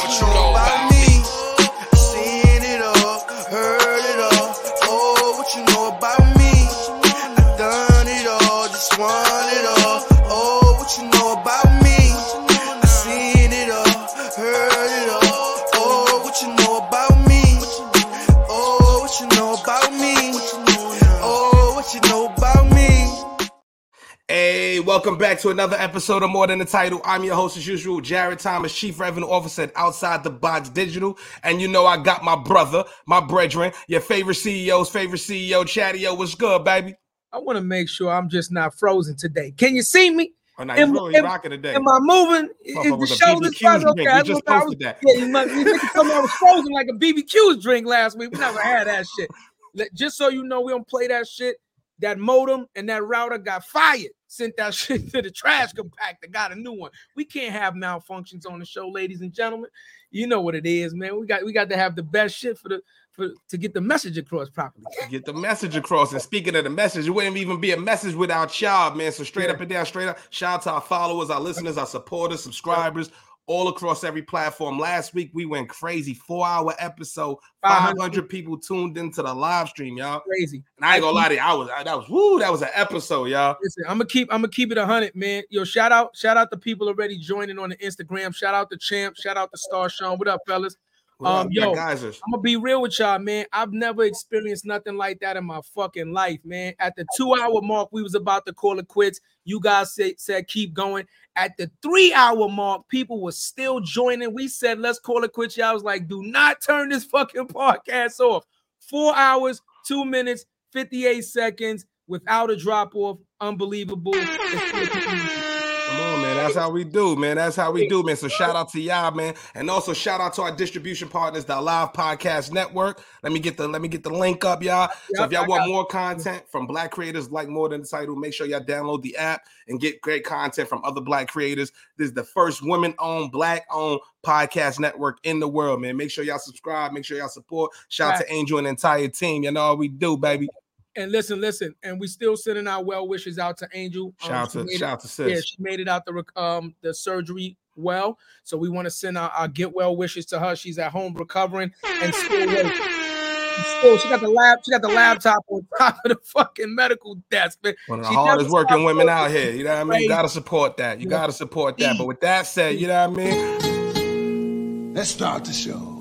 What welcome back to another episode of More Than the Title. I'm your host, as usual, Jarrett Thomas, Chief Revenue Officer at Outside the Box Digital. And you know, I got my brother, my brethren, your favorite CEO's favorite CEO, Chadeo. What's good, baby? I want to make sure I'm just not frozen today. Can you see me? Oh, now Am- really am- rocking today. Am I moving? Is the shoulders drink. Okay, We just what I was- that. Yeah, you must. You me I was frozen like a BBQ's drink last week. We never had that shit. Just so you know, we don't play that shit. That modem and that router got fired. Sent that shit to the trash compactor. Got a new one. We can't have malfunctions on the show, ladies and gentlemen. You know what it is, man. We got we got to have the best shit for the for to get the message across properly. Get the message across. And speaking of the message, it wouldn't even be a message without y'all, man. So straight Yeah. up and down, straight up. Shout out to our followers, our listeners, our supporters, subscribers, all across every platform. Last week we went crazy. Four hour episode. 500. 500 people tuned into the live stream, y'all. Crazy. And I ain't gonna lie to you, I was I, that was woo, that was an episode, y'all. Listen, I'm gonna keep I'm gonna keep it hundred, man. Yo, shout out, shout out to people already joining on the Instagram. Shout out to Champ, shout out to Star Sean. What up, fellas? What Um, up, you got yo. I'm gonna be real with y'all, man. I've never experienced nothing like that in my fucking life, man. At the two hour mark, we was about to call it quits. You guys said, said keep going. At the three hour mark, people were still joining. We said, let's call it quits. Y'all was like, do not turn this fucking podcast off. Four hours, two minutes, 58 seconds without a drop off. Unbelievable. Come on, man. That's how we do, man. That's how we do, man. So shout out to y'all, man. And also shout out to our distribution partners, the Live Podcast Network. Let me get the let me get the link up, y'all. So if y'all want more content from black creators like more than the title, make sure y'all download the app and get great content from other black creators. This is the first women-owned, black-owned podcast network in the world, man. Make sure y'all subscribe, make sure y'all support. Shout out to Angel and the entire team. You know how we do, baby. And listen, listen, and we still sending our well wishes out to Angel. Um, Shout out she to made it- shout out to yeah, she made it out the um the surgery well. So we want to send our, our get well wishes to her. She's at home recovering and still working. Still, she got the lab. She got the laptop on top of the fucking medical desk. Man, One of the She hardest working women working. out here. You know what I mean? You gotta support that. You Yeah. gotta support that. But with that said, you know what I mean? Let's start the show.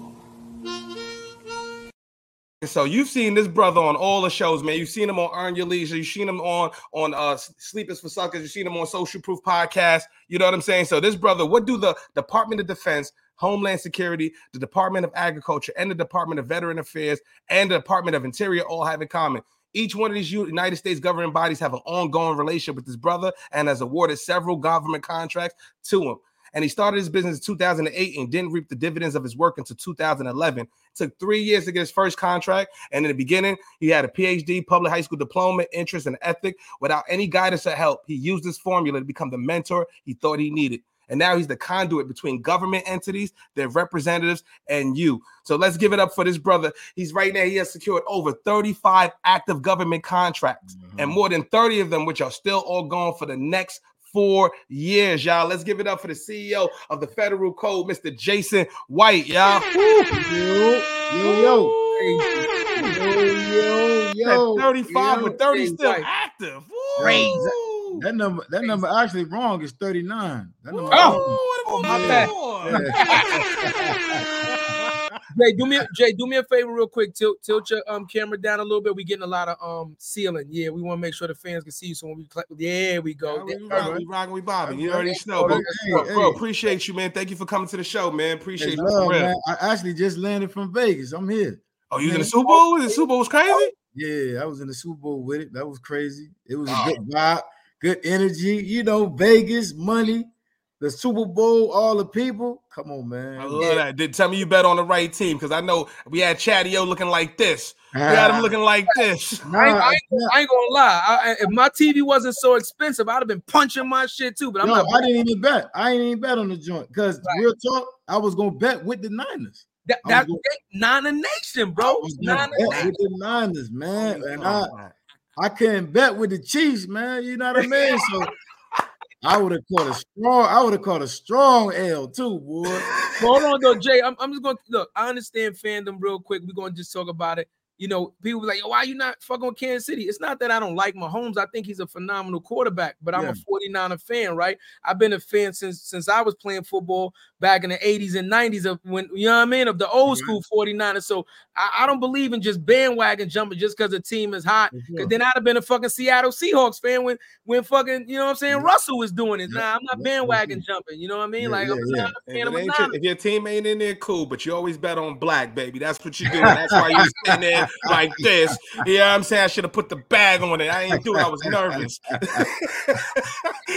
So you've seen this brother on all the shows, man. You've seen him on Earn Your Leisure. You've seen him on on uh Sleepers for Suckers. You've seen him on Social Proof Podcast. You know what I'm saying? So this brother, what do the Department of Defense, Homeland Security, the Department of Agriculture, and the Department of Veteran Affairs and the Department of Interior all have in common? Each one of these United States governing bodies have an ongoing relationship with this brother and has awarded several government contracts to him. And he started his business in 2008 and didn't reap the dividends of his work until 2011. It took three years to get his first contract. And in the beginning, he had a PhD, public high school diploma, interest, and ethic. Without any guidance or help, he used this formula to become the mentor he thought he needed. And now he's the conduit between government entities, their representatives, and you. So let's give it up for this brother. He's right now, he has secured over 35 active government contracts, mm-hmm. and more than 30 of them, which are still all going for the next four years, y'all. Let's give it up for the CEO of the Federal Code, Mr. Jason White, y'all. Yo, yo, yo, yo, yo, Said 35 yo. with 30 Jason still active. Woo! Crazy. That number, that number actually wrong. It's 39. That number Oh. Woo, what my about bad. more? Jay, do me a, Jay, do me a favor real quick. Tilt tilt your um camera down a little bit. We getting a lot of um ceiling. Yeah, we want to make sure the fans can see you. So when we clap, there we go. Yeah, we There- rocking, we rocking, we bobbing. You already know, bro. Hey, Bro, hey. bro, appreciate you, man. Thank you for coming to the show, man. Appreciate Hey, you. love, for real. man. I actually just landed from Vegas. I'm here. Oh, you was in the Super Bowl? The Super Bowl was crazy. Yeah, I was in the Super Bowl with it. That was crazy. It was Wow. a good vibe, good energy. You know, Vegas, money, the Super Bowl, all the people. Come on, man. I love that. Did tell me you bet on the right team because I know we had Chadeo looking like this. We had him ah. looking like this. Nah, I ain't, I, I, ain't, I ain't gonna lie. I, I- if my TV wasn't so expensive, I'd have been punching my shit too. But I'm no, not. I didn't even bet. I ain't even bet on the joint because Right. real talk, I was gonna bet with the Niners. That, I that was Niner Nation, I bro. was gonna Niner bet Nation. with the Niners, man. Oh, and I, Oh, I couldn't bet with the Chiefs, man. You know what I mean? So I would have caught a strong, I would have caught a strong L too, boy. Hold on though, Jay. I'm, I'm just going to look. I understand fandom real quick. We're going to just talk about it. You know, people be like, why you not fucking with Kansas City? It's not that I don't like Mahomes. I think he's a phenomenal quarterback, but I'm Yeah. a 49er fan, right? I've been a fan since since I was playing football back in the 80s and 90s of when you know what I mean of the old school 49ers. So I, I don't believe in just bandwagon jumping just because the team is hot. Because then I'd have been a fucking Seattle Seahawks fan when when fucking, you know what I'm saying, Yeah. Russell was doing it. Nah, I'm not bandwagon jumping. You know what I mean? Like yeah, I'm yeah. not a If, fan of a your, if your team ain't in there, cool. But you always bet on black, baby. That's what you do. That's why you sitting there like this. You know what I'm saying? I should have put the bag on it. I ain't do it. I was nervous.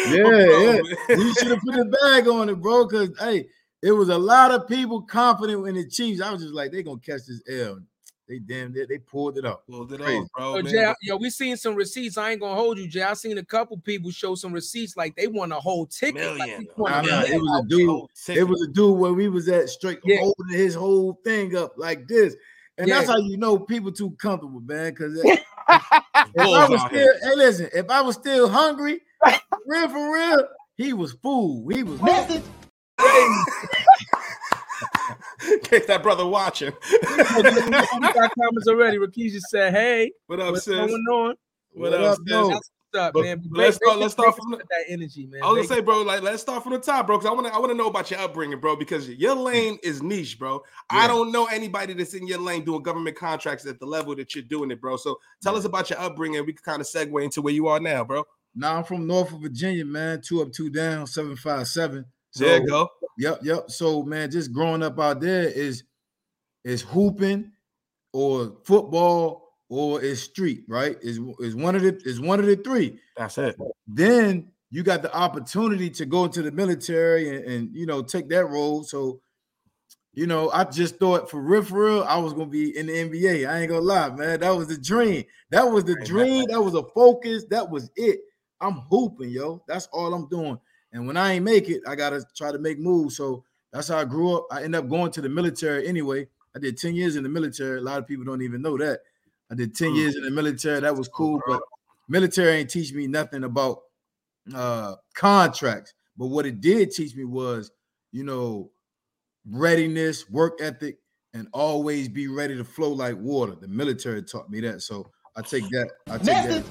Yeah, yeah. you should have put the bag on it, bro. Because hey, it was a lot of people confident in the Chiefs. I was just like, they gonna catch this L. They damn they, they pulled it up. Pulled it Crazy. off, bro. Yo, man. Jay, yo, we seen some receipts. I ain't gonna hold you, Jay. I seen a couple people show some receipts like they won a whole ticket. Like, Million. they Nah, nah, it was a dude. It was a dude where we was at straight Yeah. holding his whole thing up like this. And that's how you know people too comfortable, man. Because if Bulls I was still, hey, listen, if I was still hungry, real for real, he was fool. He was In case that brother watching. We got comments already. Rakesh just said, "Hey, What up, what's sis? going on?" What, What up, up, sis? though? That's what's up, But- man. but let's Vegas- start- let's start from the- with that energy, man. I was gonna say, bro, like let's start from the top, bro, because I want to I want to know about your upbringing, bro, because your mm. lane is niche, bro. I don't know anybody that's in your lane doing government contracts at the level that you're doing it, bro. So tell us about your upbringing. We can kind of segue into where you are now, bro. now I'm from Norfolk, Virginia, man. Two up, two down, seven five seven. So there you go. Yep, yep. So man, just growing up out there is is hooping or football or is street, right? Is is one of the is one of the three. That's it. Then you got the opportunity to go into the military and, and you know take that role. So you know, I just thought for real, for real, I was gonna be in the NBA. I ain't gonna lie, man. That was the dream. That was the dream. That was a focus. That was it. I'm hooping, yo. That's all I'm doing. And when I ain't make it, I gotta try to make moves. So that's how I grew up. I end up going to the military anyway. I did 10 years in the military. A lot of people don't even know that. I did 10 Mm. years in the military. That was cool, but military ain't teach me nothing about uh contracts. But what it did teach me was, you know, readiness, work ethic, and always be ready to flow like water. The military taught me that. So I take that. I take that.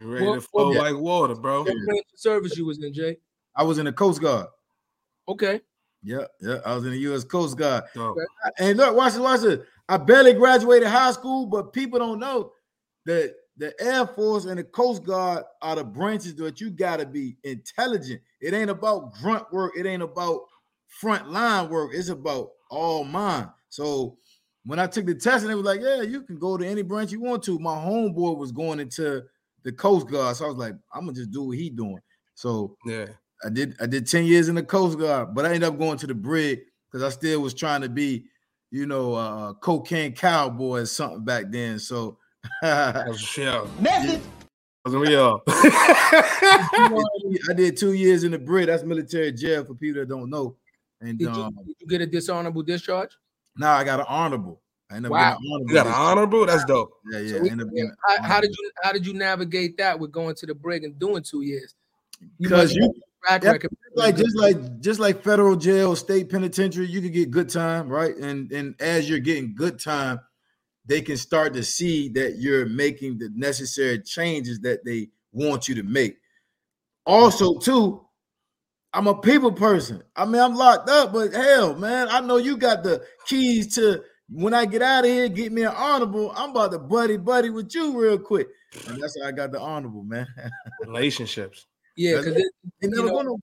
Ready Well- to flow well, like water, bro. What branch of service you was in, Jay? I was in the Coast Guard. Okay. Yeah, yeah. I was in the U.S. Coast Guard. So, And look, watch this, watch this. I barely graduated high school, but people don't know that the Air Force and the Coast Guard are the branches that you gotta be intelligent. It ain't about grunt work, it ain't about front line work, it's about all mine. So when I took the test, and it was like, Yeah, you can go to any branch you want to. My homeboy was going into the Coast Guard. So I was like, I'm gonna just do what he doing. So yeah. I did I did 10 years in the Coast Guard, but I ended up going to the brig because I still was trying to be, you know, uh cocaine cowboy or something back then. So That's real. Message. That's real. I did two years in the brig. That's military jail for people that don't know. And Did you, um, did you get a dishonorable discharge? now I got an honorable. I ended up Wow. getting an honorable. you got an honorable? That's dope. Yeah, yeah. So we- up How, how did you how did you navigate that with going to the brig and doing two years? because must you have a track yeah, record. like just like just like federal jail, state penitentiary, you can get good time, right? And and as you're getting good time, they can start to see that you're making the necessary changes that they want you to make. Also, too, I'm a people person. I mean, I'm locked up, but hell, man, I know you got the keys to when I get out of here, get me an honorable. I'm about to buddy buddy with you real quick. And that's how I got the honorable, man. Relationships. Yeah, because They never know, gonna-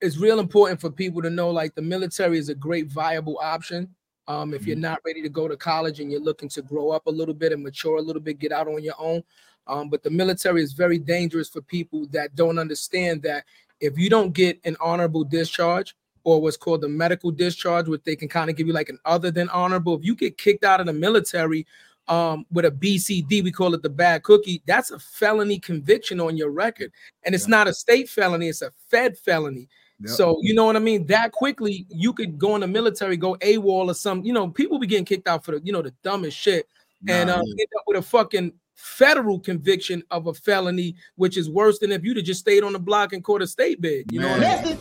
it's real important for people to know like the military is a great viable option. Um, if you're not ready to go to college and you're looking to grow up a little bit and mature a little bit, get out on your own. Um, but the military is very dangerous for people that don't understand that if you don't get an honorable discharge or what's called the medical discharge, which they can kind of give you like an other than honorable, if you get kicked out of the military um, with a BCD, we call it the bad cookie, that's a felony conviction on your record. And it's Yeah. not a state felony, it's a Fed felony. Yep. So you know what I mean? That quickly you could go in the military, go AWOL or some, you know, people be getting kicked out for the, you know, the dumbest shit and Nah, uh, yeah. end up with a fucking federal conviction of a felony, which is worse than if you'd have just stayed on the block and caught a state bid. You know what I mean?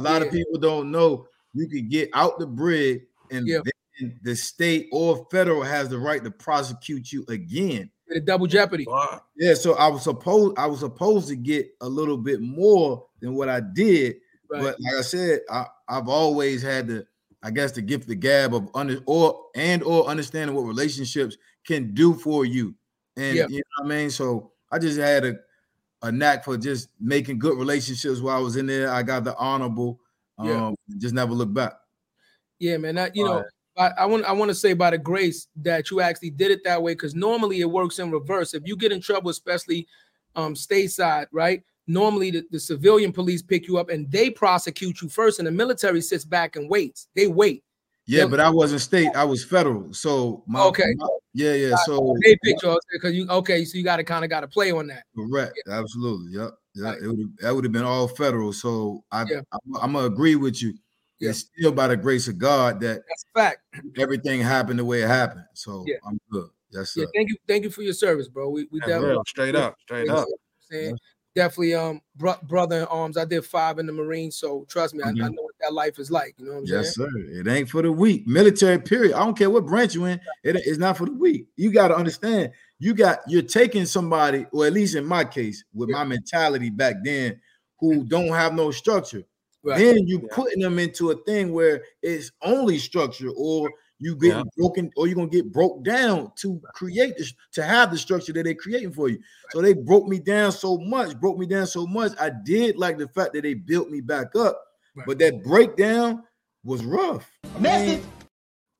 A lot Yeah. of people don't know you could get out the brig, and Yeah. Then the state or federal has the right to prosecute you again. The double jeopardy. What? Yeah, so I was supposed I was supposed to get a little bit more than what I did, Right. but like I said, I, I've always had the I guess the gift the gab of under or and or understanding what relationships can do for you. And Yeah. you know what I mean? So I just had a a knack for just making good relationships while I was in there. I got the honorable, um, Yeah. just never look back. Yeah, man. That you know, Right. I, I want I want to say by the grace that you actually did it that way because normally it works in reverse. If you get in trouble, especially um stateside, right? Normally the, the civilian police pick you up and they prosecute you first, and the military sits back and waits. They wait. Yeah, Yeah. but I wasn't state, I was federal. So my, Okay. my- yeah, yeah. So They pick you because you okay, so you got to kind of got to play on that. Correct. Absolutely. Yep. Yeah. Right. It would that would have been all federal. So I, Yeah. I'm, I'm gonna agree with you. Yeah. It's still by the grace of God that That's fact. everything happened the way it happened. So Yeah. I'm good. Yes, sir. Yeah, thank you, thank you for your service, bro. We we Yeah, definitely real, straight up, straight up. saying definitely um bro- brother in arms. I did five in the Marines, so trust me, I, I Mhm. know what that life is like. You know what I'm Yes, saying? sir. It ain't for the weak. Military period. I don't care what branch you're in. It- it's not for the weak. You got to understand. You got you're taking somebody, or at least in my case, with my mentality back then, who don't have no structure. Right. Then you Yeah. putting them into a thing where it's only structure, or you get Yeah. broken, or you're gonna get broke down to create this to have the structure that they're creating for you. So they broke me down so much, broke me down so much. I did like the fact that they built me back up, Right. but that breakdown was rough. I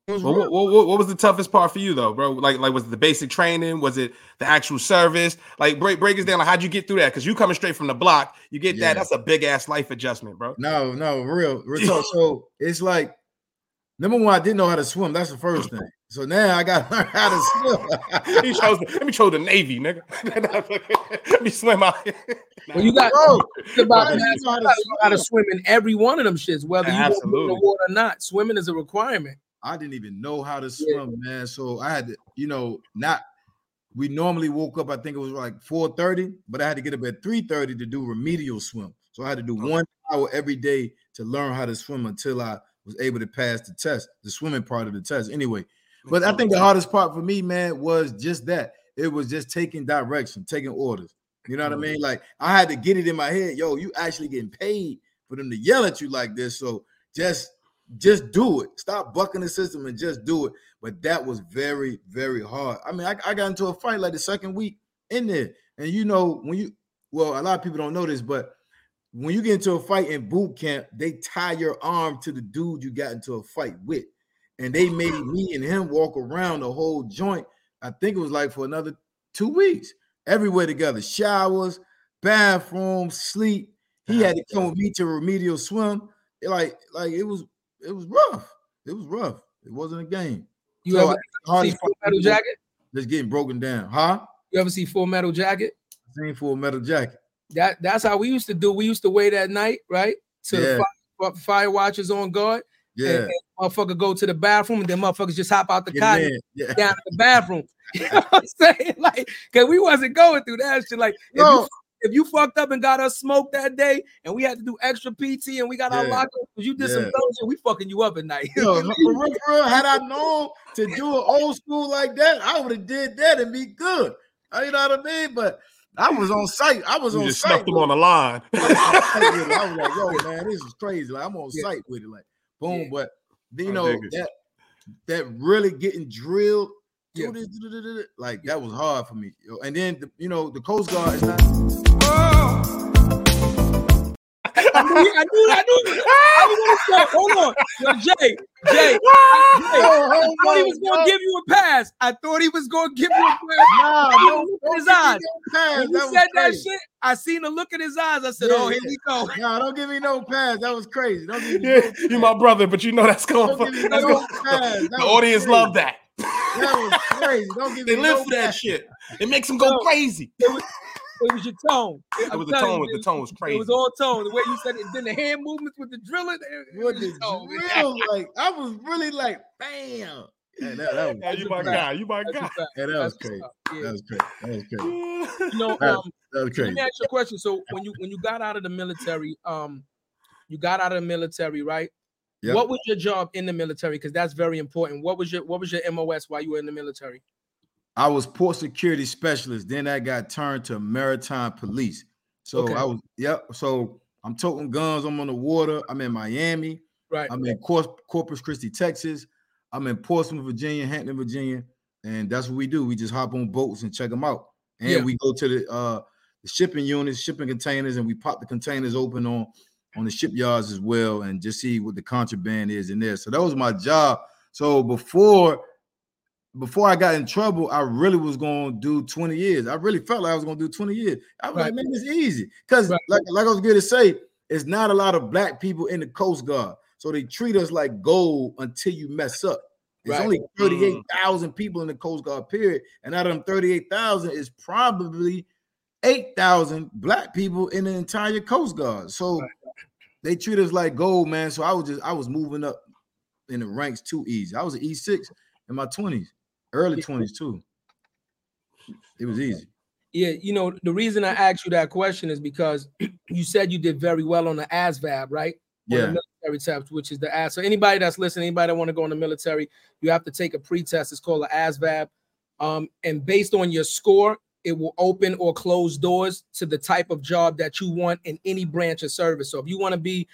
mean, it was Well, rough. what, what, what was the toughest part for you though, bro? Like, like was it the basic training? Was it the actual service? Like, break break us down. Like, how'd you get through that? Because you coming straight from the block, you get Yeah. that. That's a big ass life adjustment, bro. No, no, real, real talk. So it's like number one, I didn't know how to swim. That's the first thing. So now I got to learn how to swim. he chose. The, let me chose the Navy, nigga. let me swim out. here. Well, you got Bro, it's about I man, didn't know how you to gotta- swim in every one of them shits, whether you go in the water or not. Swimming is a requirement. I didn't even know how to Yeah. swim, man. So I had to, you know, not. We normally woke up. I think it was like four thirty, but I had to get up at three thirty to do remedial swim. So I had to do one hour every day to learn how to swim until I was able to pass the test, the swimming part of the test. Anyway, but I think the hardest part for me, man, was just that. It was just taking direction, taking orders. You know what I Mhm. mean? Like I had to get it in my head, yo, you actually getting paid for them to yell at you like this. So just just do it. Stop bucking the system and just do it. But that was very, very hard. I mean, I, I got into a fight like the second week in there. And you know, when you well, a lot of people don't know this, but when you get into a fight in boot camp, they tie your arm to the dude you got into a fight with. And they made me and him walk around the whole joint. I think it was like for another two weeks, everywhere together, showers, bathrooms, sleep. He had to come with me to remedial swim. Like, like it was, it was rough. It was rough. It wasn't a game. You So, ever the see Full Metal Jacket? Just getting broken down, huh? You ever see Full Metal Jacket? For a metal jacket. That that's how we used to do. We used to wait at night, right? To Yeah. fire, fire watchers on guard. Yeah, And, and motherfucker go to the bathroom, and then motherfuckers just hop out the cot yeah. down to the bathroom. You know what I'm saying? Like, cause we wasn't going through that shit. Like, if, No. You, if you fucked up and got us smoked that day, and we had to do extra PT, and we got our Yeah. locker, because you did some Yeah. dumb shit, we fucking you up at night. Yo, for real, for real, had I known to do an old school like that, I would have did that and be good. Uh, You know what I mean? But I was on site. I was You on just site. snuffed him on the line. I was like, yo, man, this is crazy. Like I'm on Yeah. site with it. Like, boom. Yeah. But you know that that really getting drilled. do Yeah. this, do, do, do, do, Like that was hard for me. And then the, you know the Coast Guard is not. I knew, I knew, I knew. I was gonna hold on, Yo, Jay, Jay, Jay. Oh, oh I hold thought he oh, was gonna yo. give you a pass. I thought he was gonna give you a pass. Nah, I don't, looked in his eyes. no. When you That said that shit, I seen the look in his eyes. I said, Yeah, "Oh, here yeah. we go." Nah, don't give me no pass. That was crazy. Don't give me Yeah, no you my brother, but you know that's going. Don't For, give me that's no going pass. That the audience crazy. love that. That was crazy. Don't give They me live no for that shit. It makes them go No. crazy. It was your tone. It I'm was the tone. you, The tone was crazy. It was all tone. The way you said it, then the hand movements with the drilling. It, it What the tone. drill? Like I was really like, bam. Yeah, that, that was, Yeah, you my guy. You my That's guy. a yeah, that was crazy. Yeah. That was crazy. That was crazy. You know, um, That was let me ask you a question. So when you when you got out of the military, um, you got out of the military, right? Yep. What was your job in the military? Because that's very important. What was your what was your MOS while you were in the military? I was port security specialist. Then I got turned to maritime police. So Okay. I was, yep. So I'm toting guns. I'm on the water. I'm in Miami. Right. I'm in Cor- Corpus Christi, Texas. I'm in Portsmouth, Virginia, Hampton, Virginia, and that's what we do. We just hop on boats and check them out, and Yeah. we go to the uh the shipping units, shipping containers, and we pop the containers open on on the shipyards as well, and just see what the contraband is in there. So that was my job. So before before I got in trouble, I really was going to do 20 years. I really felt like I was going to do 20 years. I was Right. like, man, it's easy. Because Right. like, like I was going to say, it's not a lot of black people in the Coast Guard. So they treat us like gold until you mess up. There's Right. only mm. 38,000 people in the Coast Guard, period. And out of them 38,000 is probably 8,000 black people in the entire Coast Guard. So they treat us like gold, man. So I was just, I was moving up in the ranks too easy. I was an E6 in my 20s, early 20s too. It was easy. Yeah, you know, the reason I asked you that question is because you said you did very well on the ASVAB, right? Yeah. military test, which is the AS. So anybody that's listening, anybody that want to go in the military, you have to take a pre-test. It's called the ASVAB. Um, and based on your score, it will open or close doors to the type of job that you want in any branch of service. So if you want to be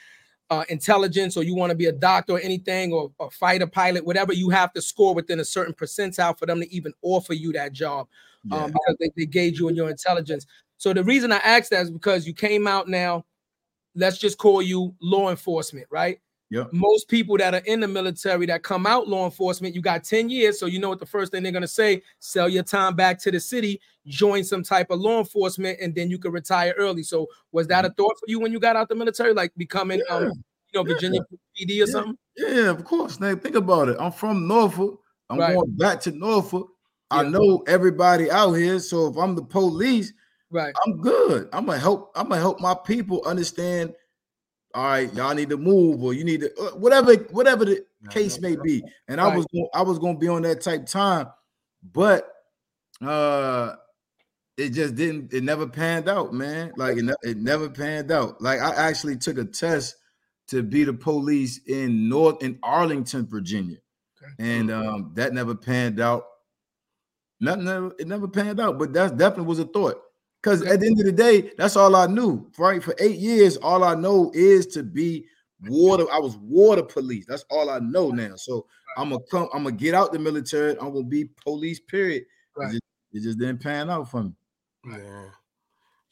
uh, intelligence or you want to be a doctor or anything or a fighter pilot, whatever, you have to score within a certain percentile for them to even offer you that job Yeah. um, because they, they gauge you in your intelligence. So the reason I asked that is because you came out now, let's just call you law enforcement, right? Yep. Most people that are in the military that come out law enforcement, you got 10 years. So you know what the first thing they're gonna say, sell your time back to the city, join some type of law enforcement, and then you can retire early. So was that a thought for you when you got out the military, like becoming um, you know, Virginia PD or Yeah. something? Yeah, of course. Now think about it. I'm from Norfolk. I'm Right. going back to Norfolk. I know everybody out here. So if I'm the police, Right. I'm good. I'm gonna help. I'm gonna help my people understand. All right, y'all need to move, or you need to uh, whatever, whatever the case may be. And I was, I was gonna be on that type time, but uh, it just didn't. It never panned out, man. Like it, it never panned out. Like I actually took a test to be the police in North in Arlington, Virginia, and um, that never panned out. Nothing, it never panned out, but that definitely was a thought. Because at the end of the day, that's all I knew. Right for eight years, all I know is to be water. I was water police. That's all I know now. So I'm gonna come. I'm gonna get out the military. I'm gonna be police. Period. Right. It, just, it just didn't pan out for me. Yeah.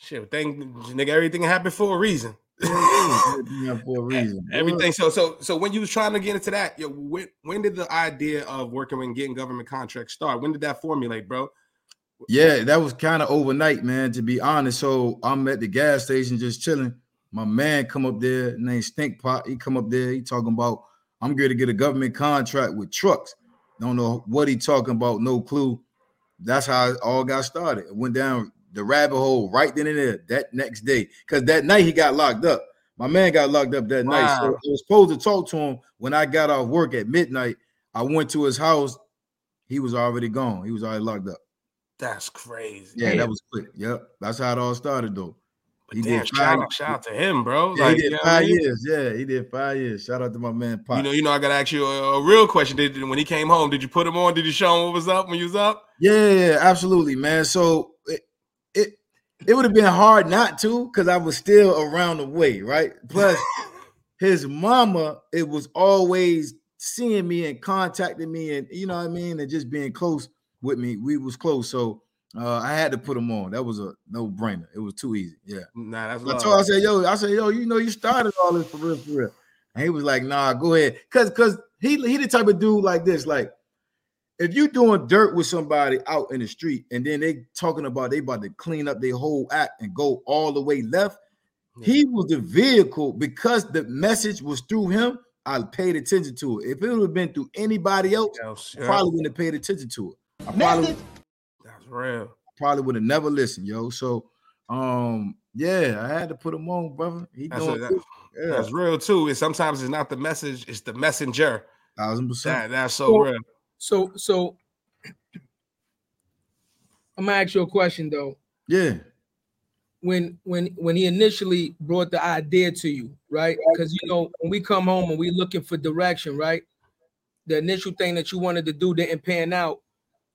Shit, thank nigga, everything happened for a reason. Everything for a reason. Everything. So, so, so when you was trying to get into that, yo, when, when did the idea of working and getting government contracts start? When did that formulate, bro? Yeah, that was kind of overnight, man. To be honest, so I'm at the gas station just chilling. My man come up there, named Stink Pot. He come up there. He talking about I'm going to get a government contract with trucks. Don't know what he talking about. No clue. That's how it all got started. It went down the rabbit hole right then and there that next day. Because that night he got locked up. My man got locked up that night. So I was supposed to talk to him when I got off work at midnight. I went to his house. He was already gone. He was already locked up. That's crazy. Yeah, Damn. that was quick. Yep, that's how it all started though. But he damn, did shout, five- out, shout out to him, bro. Yeah, Like, he you did know what I five mean? years. Yeah, he did five years. Shout out to my man Pop. You know, you know, I gotta ask you a, a real question. Did when he came home, did you put him on? Did you show him what was up when you was up? yeah, yeah, absolutely, man. So it it, it would have been hard not to because I was still around the way, right? Plus, his mama, it was always seeing me and contacting me, and you know what I mean, and just being close with me. We was close, so uh, I had to put him on. That was a no brainer. It was too easy. Yeah. Nah, that's I told I said, yo, I said, yo, you know, you started all this for real, for real. And he was like, nah, go ahead. Cause cause he he the type of dude like this. Like, if you doing dirt with somebody out in the street and then they talking about they about to clean up their whole act and go all the way left, he was the vehicle because the message was through him. I paid attention to it. If it would have been through anybody else, probably wouldn't have paid attention to it. I probably that's real. probably would have never listened, yo. So um, yeah, I had to put him on, brother. He That's, doing a, that- yeah, that's real too. And sometimes it's not the message; it's the messenger. thousand percent. That that's so So- real. So so I'm gonna ask you a question though. Yeah. when when when he initially brought the idea to you, right? Because you know when we come home and we looking for direction, right? The initial thing that you wanted to do didn't pan out.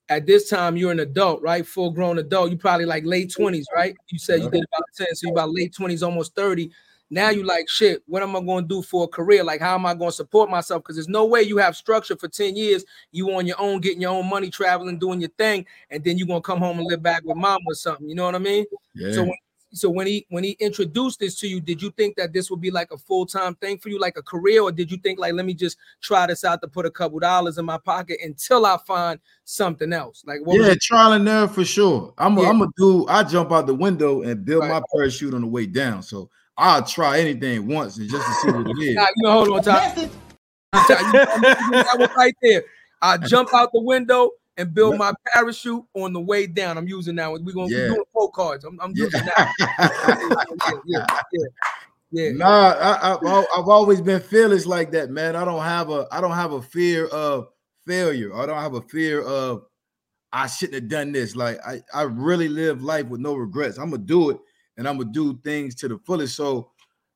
At this time, you're an adult, right? Full grown adult. You probably like late twenties, right? You said you did about ten, so you about late twenties, almost thirty. Now you like shit. What am I going to do for a career? Like, how am I going to support myself? Because there's no way you have structure for 10 years. You on your own, getting your own money, traveling, doing your thing, and then you're gonna come home and live back with mom or something. You know what I mean? Yeah. So when so when he when he introduced this to you, did you think that this would be like a full-time thing for you, like a career, or did you think like let me just try this out to put a couple dollars in my pocket until I find something else? Like what was yeah, your- trial and error for sure. I'm a, Yeah. I'm a do. I jump out the window and build Right. my parachute on the way down. So I'll try anything once and just to see what it is. Nah, you know, hold on, Tom. I'm telling you, I'm gonna do that one right there. I jump out the window and build my parachute on the way down. I'm using that one. We're gonna Yeah. doing four cards. I'm, I'm Yeah. using that. yeah, yeah, yeah. Nah, I, I, I've- I've always been fearless like that, man. I don't have a, I don't have a fear of failure. I don't have a fear of I shouldn't have done this. Like I, I really live life with no regrets. I'm gonna do it, and I'm gonna do things to the fullest. So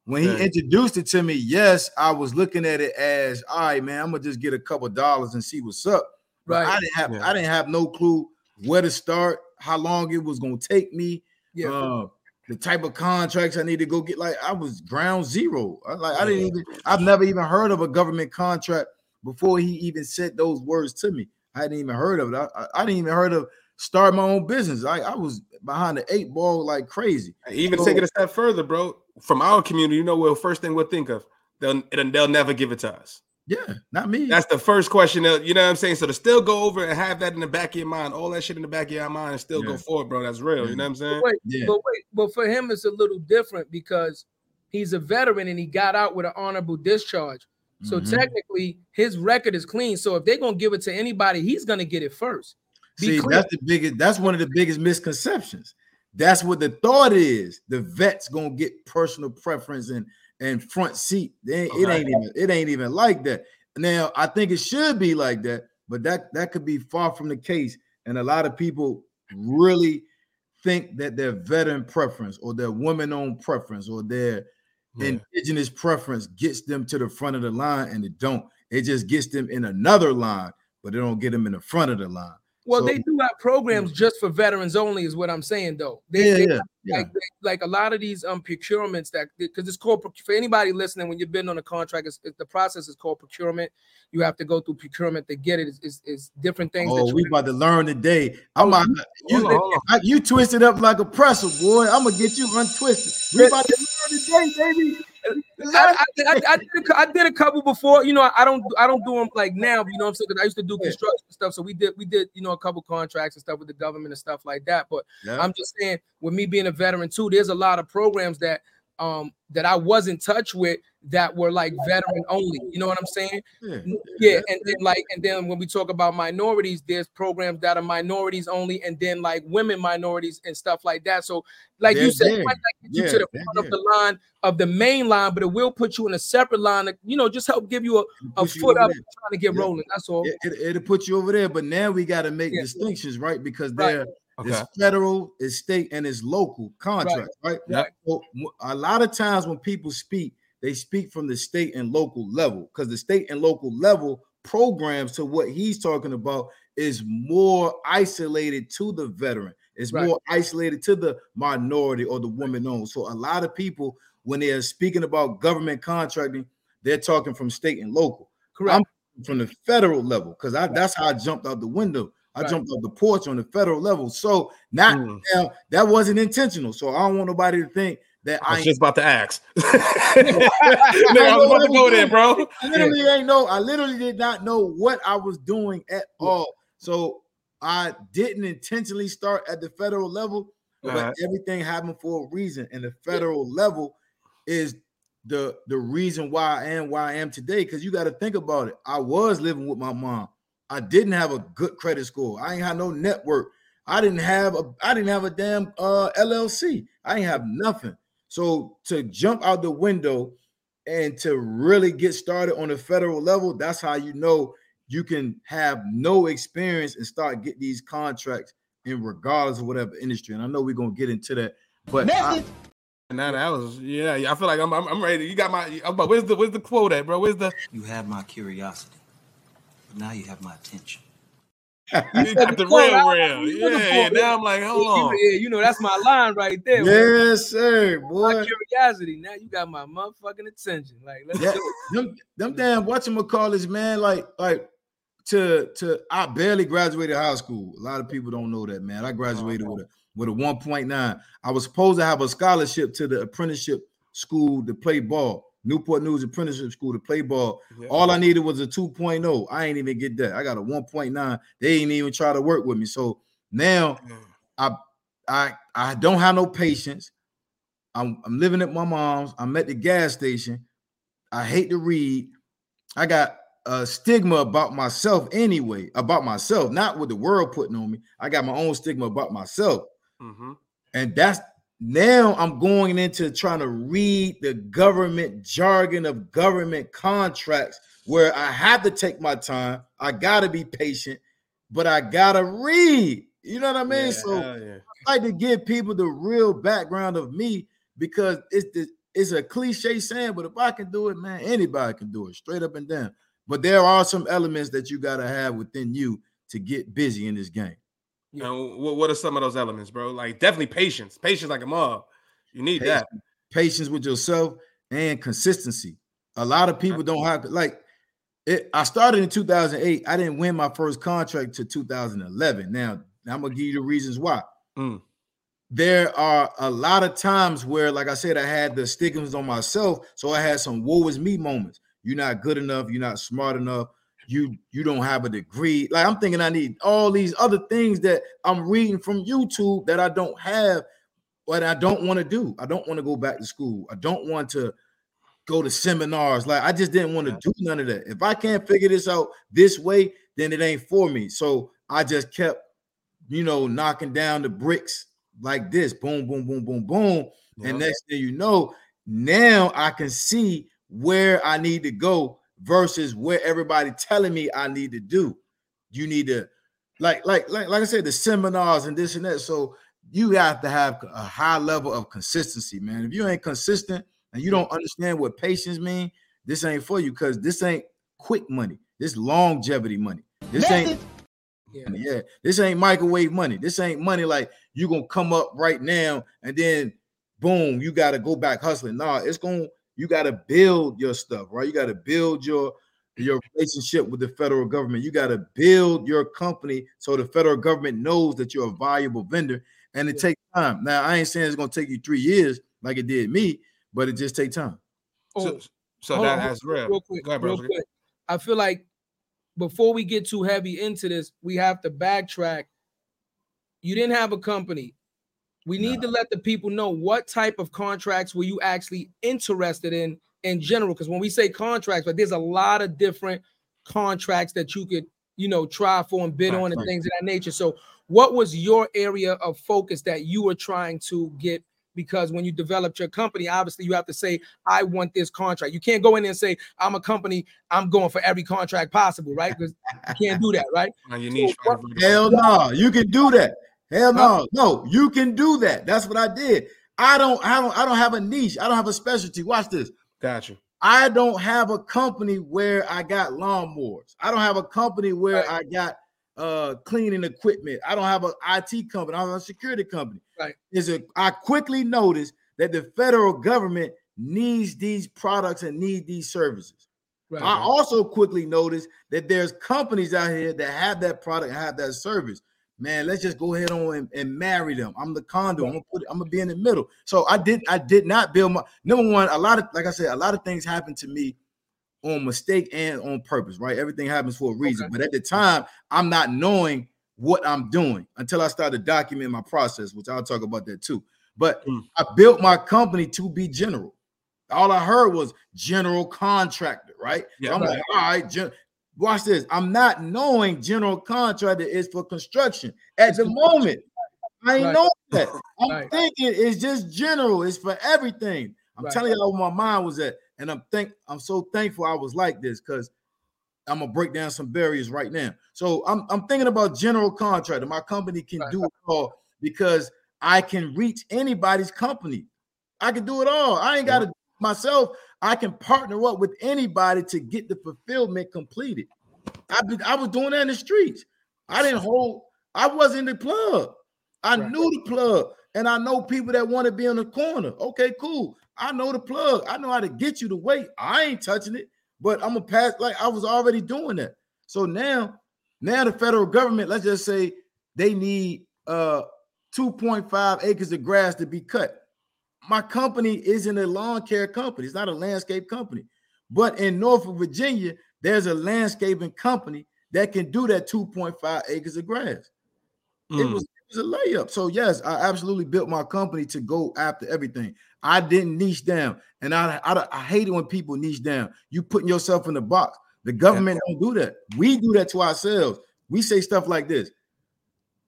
when he introduced it to me, yes, I was looking at it as, all right, man, I'm gonna just get a couple dollars and see what's up. But Right. I didn't have, Yeah. I didn't have no clue where to start, how long it was gonna take me Yeah. uh, the type of contracts I need to go get. Like I was ground zero. I, like I didn't even. I've never even heard of a government contract before he even said those words to me. I hadn't even heard of it. I, I, I didn't even heard of start my own business. I, I was behind the eight ball like crazy. Even So- take it a step further, bro. From our community, you know what first thing we'll think of? They'll they'll never give it to us. Yeah, not me. That's the first question. That, you know what I'm saying? So to still go over and have that in the back of your mind, all that shit in the back of your mind, and still Yeah. go forward, bro. That's real. You know what I'm saying? Wait, yeah. but wait, but for him it's a little different because he's a veteran and he got out with an honorable discharge. So Mhm. technically his record is clean. So if they're gonna give it to anybody, he's gonna get it first. Be See, clear. that's the biggest. That's one of the biggest misconceptions. That's what the thought is. The vet's gonna get personal preference and and front seat. They ain't- It ain't even. It ain't even like that. Now, I think it should be like that, but that that could be far from the case. And a lot of people really think that their veteran preference or their woman-owned preference or their Yeah. indigenous preference gets them to the front of the line, and it don't. It just gets them in another line, but it don't get them in the front of the line. Well, So- they do have programs just for veterans only, is what I'm saying though. They, Yeah, they yeah, yeah. like they- like a lot of these um procurements that because it's called for anybody listening when you're bidding on a contract it's, it- the process is called procurement you have to go through procurement to get it it's, it's, it's different things that Oh, you we about to learn today. I'm out, you, Hold on, hold on. I- you twisted up like a pretzel, boy. I'm gonna get you untwisted. We about to learn today, baby. I, I, I, did a, I did a couple before you know I don't I don't do them like now you know what I'm saying because I used to do construction stuff so we did we did you know a couple contracts and stuff with the government and stuff like that but Yeah. I'm just saying, with me being a veteran too, there's a lot of programs that um that I was in touch with that were like veteran only. You know what I'm saying? yeah, Yeah, and then like and then when we talk about minorities, there's programs that are minorities only, and then like women minorities and stuff like that. So, like you They're said, it there. might not get you Yeah, to the front of the line of the main line, but it will put you in a separate line. To, you know, just help give you a, a you foot over up trying to get Yeah. rolling. That's all. It, it, will put you over there, but now we got to make distinctions, right? Because they're Right. Okay. it's federal, it's state, and it's local contracts, right? Yep. So a lot of times when people speak, they speak from the state and local level because the state and local level programs to what he's talking about is more isolated to the veteran. It's Right. more isolated to the minority or the woman owned. So a lot of people, when they're speaking about government contracting, they're talking from state and local Correct. I'm from the federal level because I that's how I jumped out the window. I Right. jumped out the porch on the federal level. So not Mm. now that wasn't intentional. So I don't want nobody to think that I I was just about to ask. Nigga, I was about to go there, bro. I literally ain't know. I literally did not know what I was doing at all. So I didn't intentionally start at the federal level, but Alright. everything happened for a reason. And the federal level is the the reason why I am where I am today. Because you got to think about it. I was living with my mom. I didn't have a good credit score. I ain't had no network. I didn't have a I didn't have a damn uh LLC. I ain't have nothing. So to jump out the window and to really get started on the federal level, that's how you know you can have no experience and start get these contracts in regardless of whatever industry. And I know we're gonna get into that. But I, now that was yeah. I feel like I'm I'm, I'm ready. You got my. But where's the where's the quote at, bro? Where's the You have my curiosity, but now you have my attention. you got the quote, I- real real? Yeah, yeah. Now I'm like, hold on. Yeah, you know that's my line right there. yes, sir, Boy. My curiosity. Now you got my motherfucking attention. Like, let's Yeah, do it. them, them damn whatchamacallits, man. Like, like to to I barely graduated high school. A lot of people don't know that, man. I graduated uh-huh. with a with a 1.9. I was supposed to have a scholarship to the apprenticeship school to play ball, Newport News Apprenticeship School to play ball. Yeah. All I needed was a 2.0. I ain't even get that. I got a 1.9. They ain't even try to work with me. So now I I I don't have no patience. I'm I'm living at my mom's. I'm at the gas station. I hate to read. I got a stigma about myself anyway, about myself, not what the world putting on me. I got my own stigma about myself. Mm-hmm. And that's now I'm going into trying to read the government jargon of government contracts where I have to take my time. I gotta be patient, but I gotta read. You know what I mean? Yeah, so yeah. I like to give people the real background of me because it's the it's a cliche saying, but if I can do it, man, anybody can do it, straight up and down. But there are some elements that you gotta have within you to get busy in this game. And what, what are some of those elements, bro? Like definitely patience. Patience like a mob. You need that. Patience, patience with yourself and consistency. A lot of people don't have like it. I started in 2008. I didn't win my first contract to 2011. Now, I'm gonna give you the reasons why. Mm. There are a lot of times where, like I said, I had the stigmas on myself, so I had some "woe is me" moments. You're not good enough. You're not smart enough. You you don't have a degree. Like I'm thinking, I need all these other things that I'm reading from YouTube that I don't have but I don't want to do. I don't want to go back to school. I don't want to go to seminars. Like I just didn't want to do none of that. If I can't figure this out this way, then it ain't for me. So I just kept, you know, knocking down the bricks like this. Boom, boom, boom, boom, boom. Yeah. And next thing you know, now I can see where I need to go versus where everybody telling me I need to do. You need to like like like like I said, the seminars and this and that. So you have to have a high level of consistency, man. If you ain't consistent and you don't understand what patience mean, this ain't for you because this ain't quick money. This longevity money. This ain't Yeah. yeah. This ain't microwave money. This ain't money like you gonna come up right now and then boom, you gotta go back hustling. Nah, it's gonna you gotta build your stuff, right? You gotta build your your relationship with the federal government. You gotta build your company so the federal government knows that you're a valuable vendor, and it takes time. Now, I ain't saying it's gonna take you three years like it did me, but it just takes time. So, Oh, so hold that has real. real quick, Go ahead, real quick. I feel like before we get too heavy into this, we have to backtrack. You didn't have a company. We need to let the people know what type of contracts were you actually interested in in general. Because when we say contracts, but there's a lot of different contracts that you could, you know, try for and bid Right, on and right. things of that nature. So, what was your area of focus that you were trying to get? Because when you developed your company, obviously you have to say, I want this contract. You can't go in there and say, I'm a company, I'm going for every contract possible, right? Because you can't do that, right? On your niche. what- find a. Hell no, you can do that. Hell no, no, you can do that. That's what I did. I don't, I don't, I don't have a niche. I don't have a specialty. Watch this. Gotcha. I don't have a company where I got lawnmowers. I don't have a company where Right. I got uh cleaning equipment. I don't have an IT company. I don't have a security company. Right. Is a I quickly noticed that the federal government needs these products and need these services. Right. I also quickly noticed that there's companies out here that have that product, have that service. Man, let's just go ahead on and, and marry them. I'm the conduit. I'm gonna put. I'm gonna be in the middle. So I did. I did not build my number one. A lot of, like I said, a lot of things happen to me on mistake and on purpose. Right, everything happens for a reason. Okay. But at the time, I'm not knowing what I'm doing until I started documenting my process, which I'll talk about that too. But Mm. I built my company to be general. All I heard was general contractor, right? Yeah. so I'm like, all right, gen- watch this. I'm not knowing general contractor is for construction at the moment. I ain't Right. know that. I'm Right. thinking it's just general. It's for everything. I'm Right. telling y'all where my mind was at, and I'm think I'm so thankful I was like this because I'm gonna break down some barriers right now. So I'm I'm thinking about general contractor. My company can do it all because I can reach anybody's company. I can do it all. I ain't got to myself. I can partner up with anybody to get the fulfillment completed. I be, I was doing that in the streets. I didn't hold. I wasn't the plug. I Right. knew the plug, and I know people that want to be in the corner. Okay, cool. I know the plug. I know how to get you to wait. I ain't touching it, but I'm gonna pass. Like I was already doing that. So now, now the federal government, let's just say they need uh 2.5 acres of grass to be cut. My company isn't a lawn care company, it's not a landscape company. But in Norfolk, Virginia, there's a landscaping company that can do that 2.5 acres of grass. It Mm. was it was a layup. So yes, I absolutely built my company to go after everything. I didn't niche down, and I I, I hate it when people niche down. You putting yourself in the box. The government don't do that. We do that to ourselves. We say stuff like this.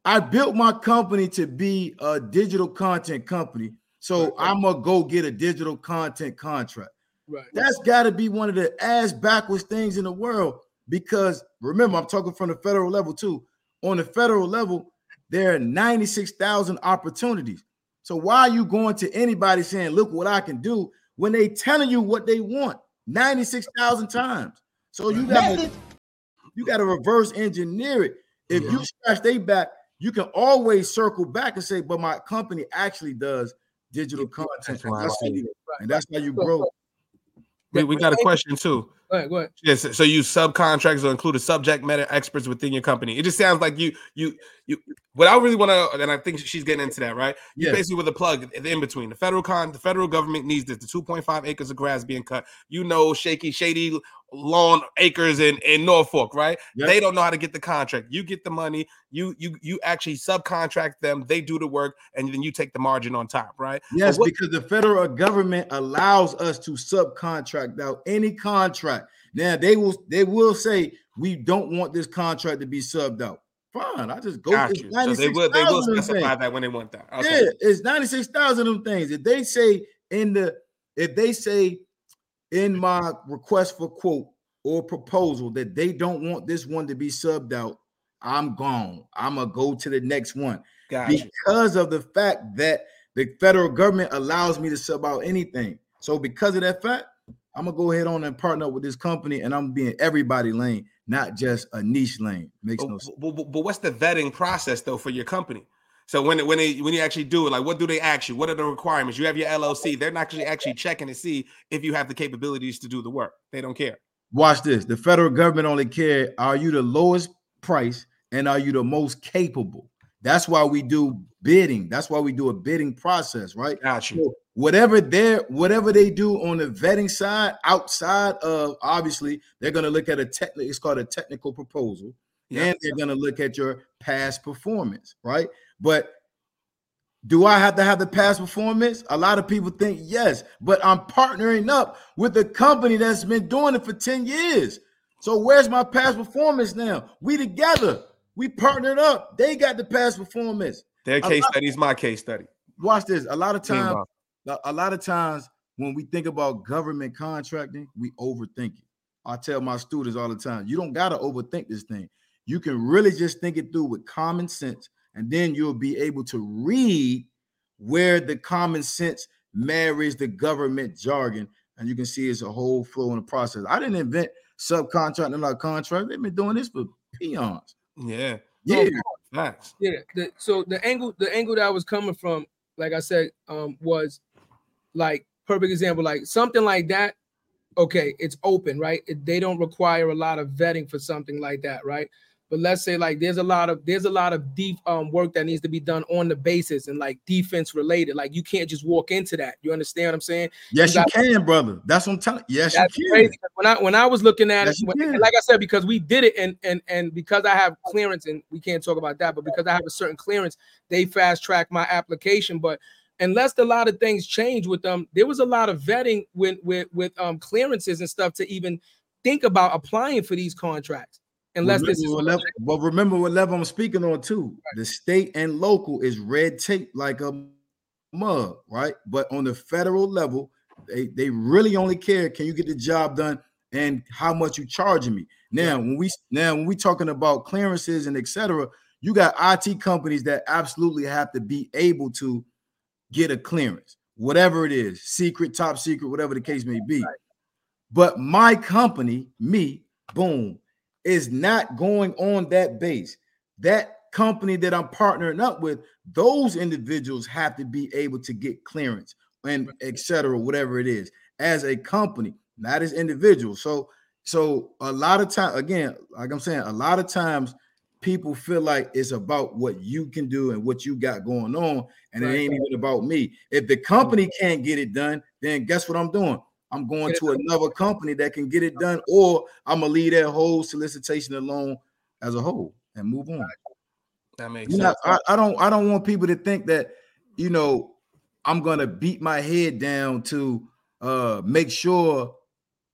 I built my company to be a digital content company, so I'm gonna go get a digital content contract. Right. That's got to be one of the ass backwards things in the world because remember, I'm talking from the federal level too. On the federal level, there are 96,000 opportunities. So why are you going to anybody saying, "Look what I can do," when they telling you what they want 96,000 times? So you got to you got to reverse engineer it. If you scratch they back, you can always circle back and say, "But my company actually does digital content." That's And that's, how you, and that's how you grow. We, we got a question too. Go ahead, go ahead. Yes, so you subcontractors or included subject matter experts within your company. It just sounds like you you you what I really want to and I think she's getting into that, right? You Yeah. basically with a plug in between. The federal con the federal government needs this, the 2.5 acres of grass being cut. You know, shaky, shady lawn acres in, in Norfolk, right? Yep. They don't know how to get the contract. You get the money, you you you actually subcontract them, they do the work, and then you take the margin on top, right? Yes, what- because the federal uh, government allows us to subcontract out any contract. Now they will they will say we don't want this contract to be subbed out. Fine, I just go. Got you. So they will they will specify that when they want that. Okay. Yeah, it's 96,000 of them things. If they say in the if they say in my request for quote or proposal that they don't want this one to be subbed out, I'm gone. I'm gonna go to the next one Got you. because of the fact that the federal government allows me to sub out anything. So because of that fact, I'm gonna go ahead on and partner up with this company, and I'm being everybody lane, not just a niche lane. Makes no But, sense. but, but- but what's the vetting process though for your company? So when when they when you actually do it, like what do they ask you? What are the requirements? You have your LLC. They're not actually actually checking to see if you have the capabilities to do the work. They don't care. Watch this. The federal government only care: are you the lowest price and are you the most capable? That's why we do bidding. That's why we do a bidding process, right? Got you. So whatever they whatever they do on the vetting side, outside of obviously, they're gonna look at a technical. It's called a technical proposal, Yeah. and they're gonna look at your past performance, right? But do I have to have the past performance? A lot of people think yes, but I'm partnering up with a company that's been doing it for 10 years. So where's my past performance now? We together, we partnered up. They got the past performance. Their case lot- study is my case study. Watch this. A lot of times, a a lot of times when we think about government contracting, we overthink it. I tell my students all the time, you don't gotta overthink this thing. You can really just think it through with common sense, and then you'll be able to read where the common sense marries the government jargon, and you can see it's a whole flow in the process. I didn't invent subcontracting like contract. They've been doing this for peons. yeah. Yeah, Facts. Yeah. The, so the angle, the angle that I was coming from, like I said, um, was like perfect example, like something like that. Okay, it's open, right? It- they don't require a lot of vetting for something like that, right? But let's say like there's a lot of there's a lot of deep um work that needs to be done on the basis and like defense related. Like you can't just walk into that. You understand what I'm saying? yes, You you can, brother. That's what I'm telling. Yes, That's you can. crazy. When I when I was looking at Yes, it, when- like I said, because we did it, and and and because I have clearance, and we can't talk about that, but because I have a certain clearance, they fast track my application. But unless a lot of things change with them, there was a lot of vetting with with with um clearances and stuff to even think about applying for these contracts. Unless this is Remember level, but remember what level I'm speaking on too. The state and local is red tape like a mug, right? But on the federal level, they, they really only care can you get the job done and how much you charging me. Now, when we now when we talking about clearances and etc., You got IT companies that absolutely have to be able to get a clearance, whatever it is, secret, top secret, whatever the case may be. But my company, me, boom, is not going on that base. That company that I'm partnering up with, those individuals have to be able to get clearance and etc. whatever it is, as a company, not as individuals. So, so a lot of time, again, like I'm saying, a lot of times people feel like it's about what you can do and what you got going on, and Right. it ain't even about me. If the company can't get it done, then guess what I'm doing? I'm going to another company that can get it done, or I'm gonna leave that whole solicitation alone as a whole and move on. That makes You sense. know, I, I don't I don't want people to think that you know I'm gonna beat my head down to uh make sure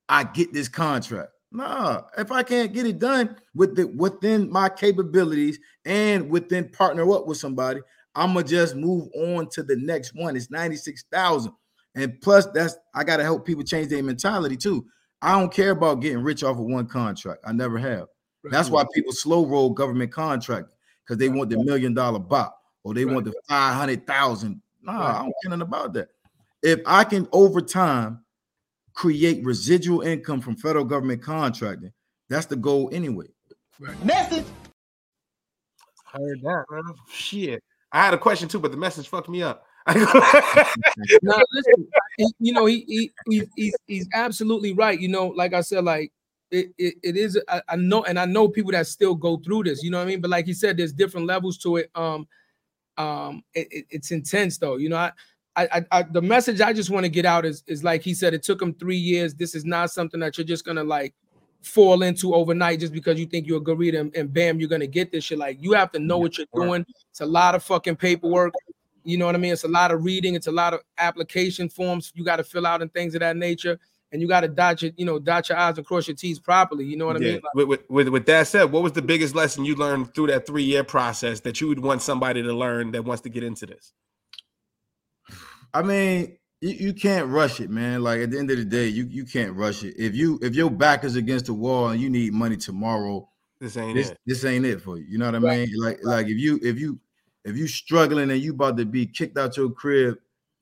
I get this contract. Nah, if I can't get it done with the within my capabilities and within partner up with somebody, I'm gonna just move on to the next one. It's 96,000. And plus, that's I gotta help people change their mentality too. I don't care about getting rich off of one contract. I never have. That's why people slow roll government contract because they want the million dollar bop or they want the 500,000. Nah, I don't care nothing about that. If I can over time create residual income from federal government contracting, that's the goal anyway. Message. I heard that, man. Shit. I had a question too, but the message fucked me up. Now, listen, you know, he, he, he he's, he's absolutely right. You know, like I said, like it, it, it is, I, I know, and I know people that still go through this, you know what I mean? But like he said, there's different levels to it. Um, um, it, it- it's intense though, you know, I, I, I, I the message I just want to get out is, is like he said, it took him three years. This is not something that you're just gonna like fall into overnight just because you think you're a good reader and, and bam, you're gonna get this shit. Like you have to know what you're doing. It's a lot of fucking paperwork. You know what I mean? It's a lot of reading. It's a lot of application forms you got to fill out and things of that nature. And you got to dot your, you know, dot your I's and cross your T's properly. You know what I mean? Like, With, with, with, with that said, what was the biggest lesson you learned through that three year process that you would want somebody to learn that wants to get into this? I mean, you, you can't rush it, man. Like at the end of the day, you, you can't rush it. If you if your back is against the wall and you need money tomorrow, This ain't this it. this ain't it for you. You know what I Right. mean? Like like if you if you if you struggling and you about to be kicked out your crib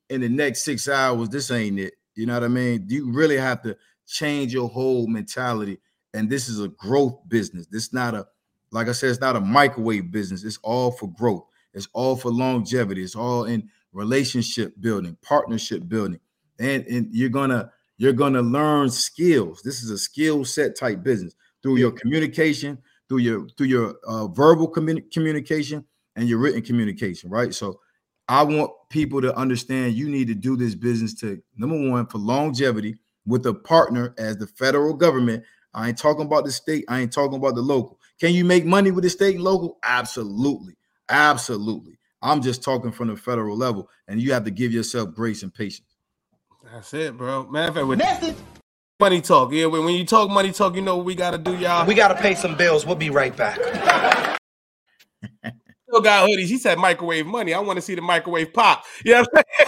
in the next six hours, this ain't it. You know what I mean? You really have to change your whole mentality. And this is a growth business. This not a like I said, it's not a microwave business. It's all for growth. It's all for longevity. It's all in relationship building, partnership building, and and you're gonna you're gonna learn skills. This is a skill set type business through your communication, through your through your uh, verbal communi- communication and your written communication, right? So I want people to understand you need to do this business to number one for longevity with a partner as the federal government. I ain't talking about the state, I ain't talking about the local. Can you make money with the state and local? Absolutely. Absolutely. I'm just talking from the federal level, and you have to give yourself grace and patience. That's it, bro. Matter of fact, with money talk. Yeah, when, when you talk money talk, you know what we gotta do, y'all. We gotta pay some bills. We'll be right back. still got hoodies. He said microwave money. I want to see the microwave pop. Yeah,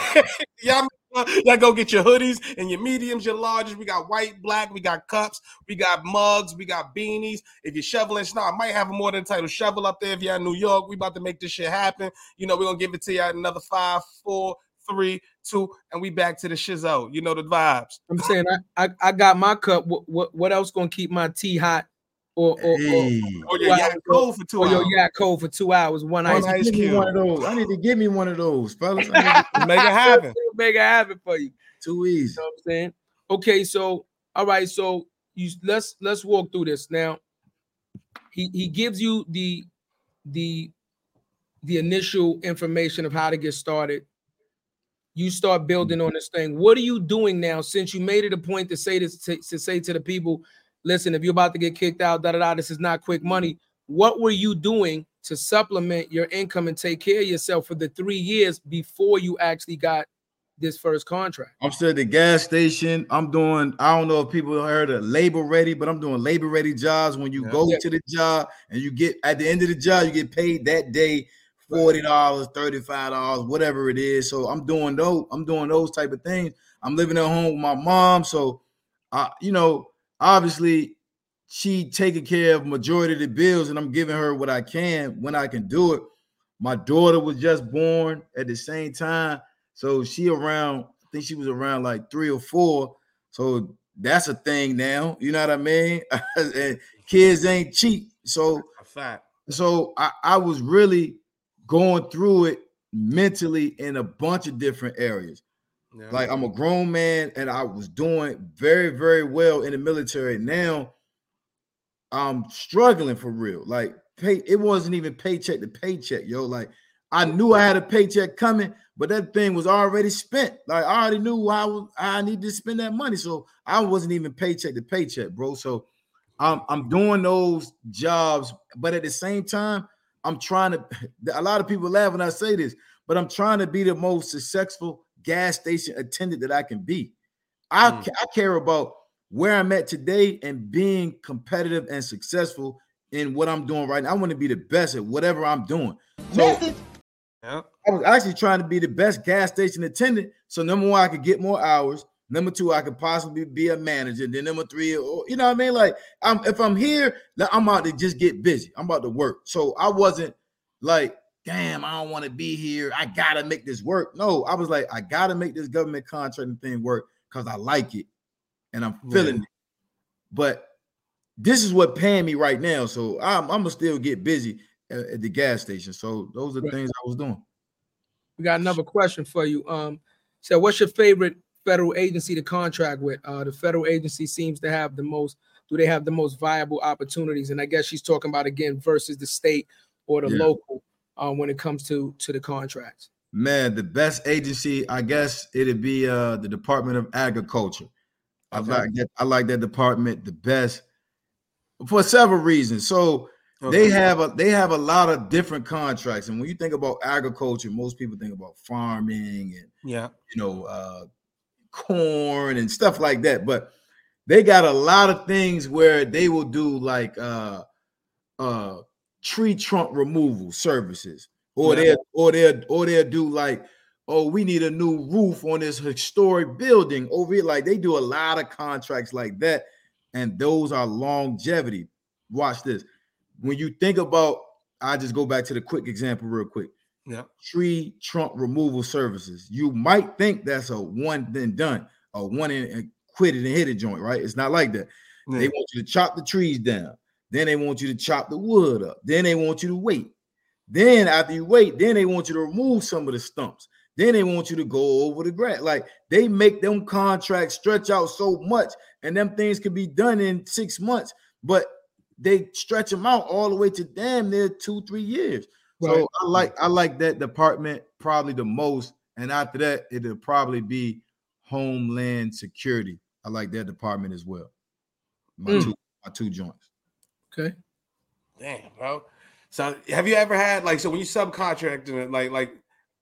y'all, y'all go get your hoodies and your mediums, your larges. We got white, black. We got cups. We got mugs. We got beanies. If you're shoveling snow, I might have a more than title shovel up there. If you're in New York, we about to make this shit happen. You know, we're gonna give it to at another five, four, three, two, and we back to the shizzo. You know the vibes. I'm saying I, I, I got my cup. What, what, what else gonna keep my tea hot? Or, or, or, Hey, oh, Or your Wow. yak cold for two or your hours. yak cold for two hours, one One ice. ice give me cube. one of those. I need to give me one of those, fellas. To- Make it happen. Make it happen for you. too easy. You know what I'm saying? Okay, so all right, so you let's let's walk through this now. He he gives you the the the initial information of how to get started. You start building on this thing. What are you doing now since you made it a point to say this to, to say to the people, listen, if you're about to get kicked out, da da da, this is not quick money. What were you doing to supplement your income and take care of yourself for the three years before you actually got this first contract? I'm still at the gas station. I'm doing, I don't know if people heard of labor ready, but I'm doing labor ready jobs. When you Yeah. go Yeah. to the job and you get at the end of the job, you get paid that day $40, $35, whatever it is. So I'm doing those, I'm doing those type of things. I'm living at home with my mom. So I, you know, obviously she taking care of majority of the bills, and I'm giving her what I can when I can do it. My daughter was just born at the same time, so she around. I think she was around like three or four. So that's a thing now. You know what I mean? and kids ain't cheap. So so I, I was really going through it mentally in a bunch of different areas. Yeah. Like I'm a grown man and I was doing very, very well in the military. Now I'm struggling for real. Like pay, it wasn't even paycheck to paycheck, yo. Like I knew I had a paycheck coming, but that thing was already spent. Like I already knew I was I needed to spend that money. So I wasn't even paycheck to paycheck, bro. So I'm I'm doing those jobs, but at the same time, I'm trying to. A lot of people laugh when I say this, but I'm trying to be the most successful gas station attendant that I can be. I, Mm. I care about where I'm at today and being competitive and successful in what I'm doing right now. I want to be the best at whatever I'm doing. So yeah. I was actually trying to be the best gas station attendant. So number one, I could get more hours. Number two, I could possibly be a manager. Then number three, or- you know what I mean? Like, I'm if I'm here, I'm about to just get busy. I'm about to work. So I wasn't like, damn, I don't want to be here. I gotta make this work. No, I was like, I gotta make this government contracting thing work because I like it and I'm feeling it. But this is what paying me right now. So I'm, I'm gonna still get busy at, at the gas station. So those are the things I was doing. We got another question for you. Um, so what's your favorite federal agency to contract with? Uh, the federal agency seems to have the most. Do they have the most viable opportunities? And I guess she's talking about again versus the state or the Yeah. local um, when it comes to to the contracts. Man, the best agency, I guess it'd be uh the Department of Agriculture. I Okay. like that, I like that department the best for several reasons. So Okay. they have a they have a lot of different contracts. And when you think about agriculture, most people think about farming and Yeah. you know uh corn and stuff like that. But they got a lot of things where they will do like uh uh tree trunk removal services or Yeah. they'll or they'll or they'll do like oh we need a new roof on this historic building over here like they do a lot of contracts like that and those are longevity watch this when you think about i just go back to the quick example real quick Yeah. tree trunk removal services. You might think that's a one then done, a one and and quit it and hit it joint, right? It's not like that. They want you to chop the trees down, then they want you to chop the wood up, then they want you to wait. Then after you wait, then they want you to remove some of the stumps. Then they want you to go over the grass. Like they make them contracts stretch out so much, and them things can be done in six months, but they stretch them out all the way to damn near two, three years. Right. So I like I like that department probably the most, and after that it'll probably be Homeland Security. I like that department as well. My Mm. two my two joints. Okay. Damn, bro. So have you ever had like so when you subcontract and like like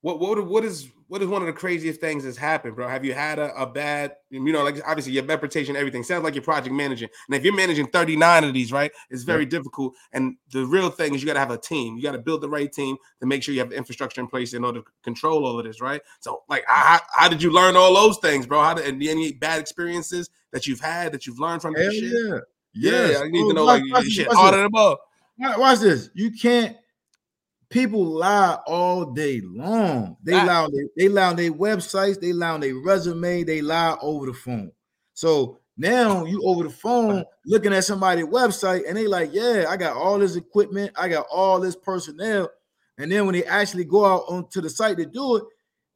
what what what is what is one of the craziest things that's happened, bro? Have you had a, a bad you know like obviously your reputation, everything sounds like you're project managing, and if you're managing 39 of these, right, it's very difficult. And the real thing is you got to have a team. You got to build the right team to make sure you have the infrastructure in place in order to control all of this, right? So like how, how did you learn all those things, bro? How did any bad experiences that you've had that you've learned from Hell this shit? yeah. Yeah, Yes. I need Oh, to know watch- like watch shit this, watch this. than above. Watch- Watch this. You can't. People lie all day long. They lie. On their, they lie on their websites. They lie on their resume. They lie over the phone. So now you over the phone looking at somebody's website, and they like, yeah, I got all this equipment. I got all this personnel. And then when they actually go out onto the site to do it,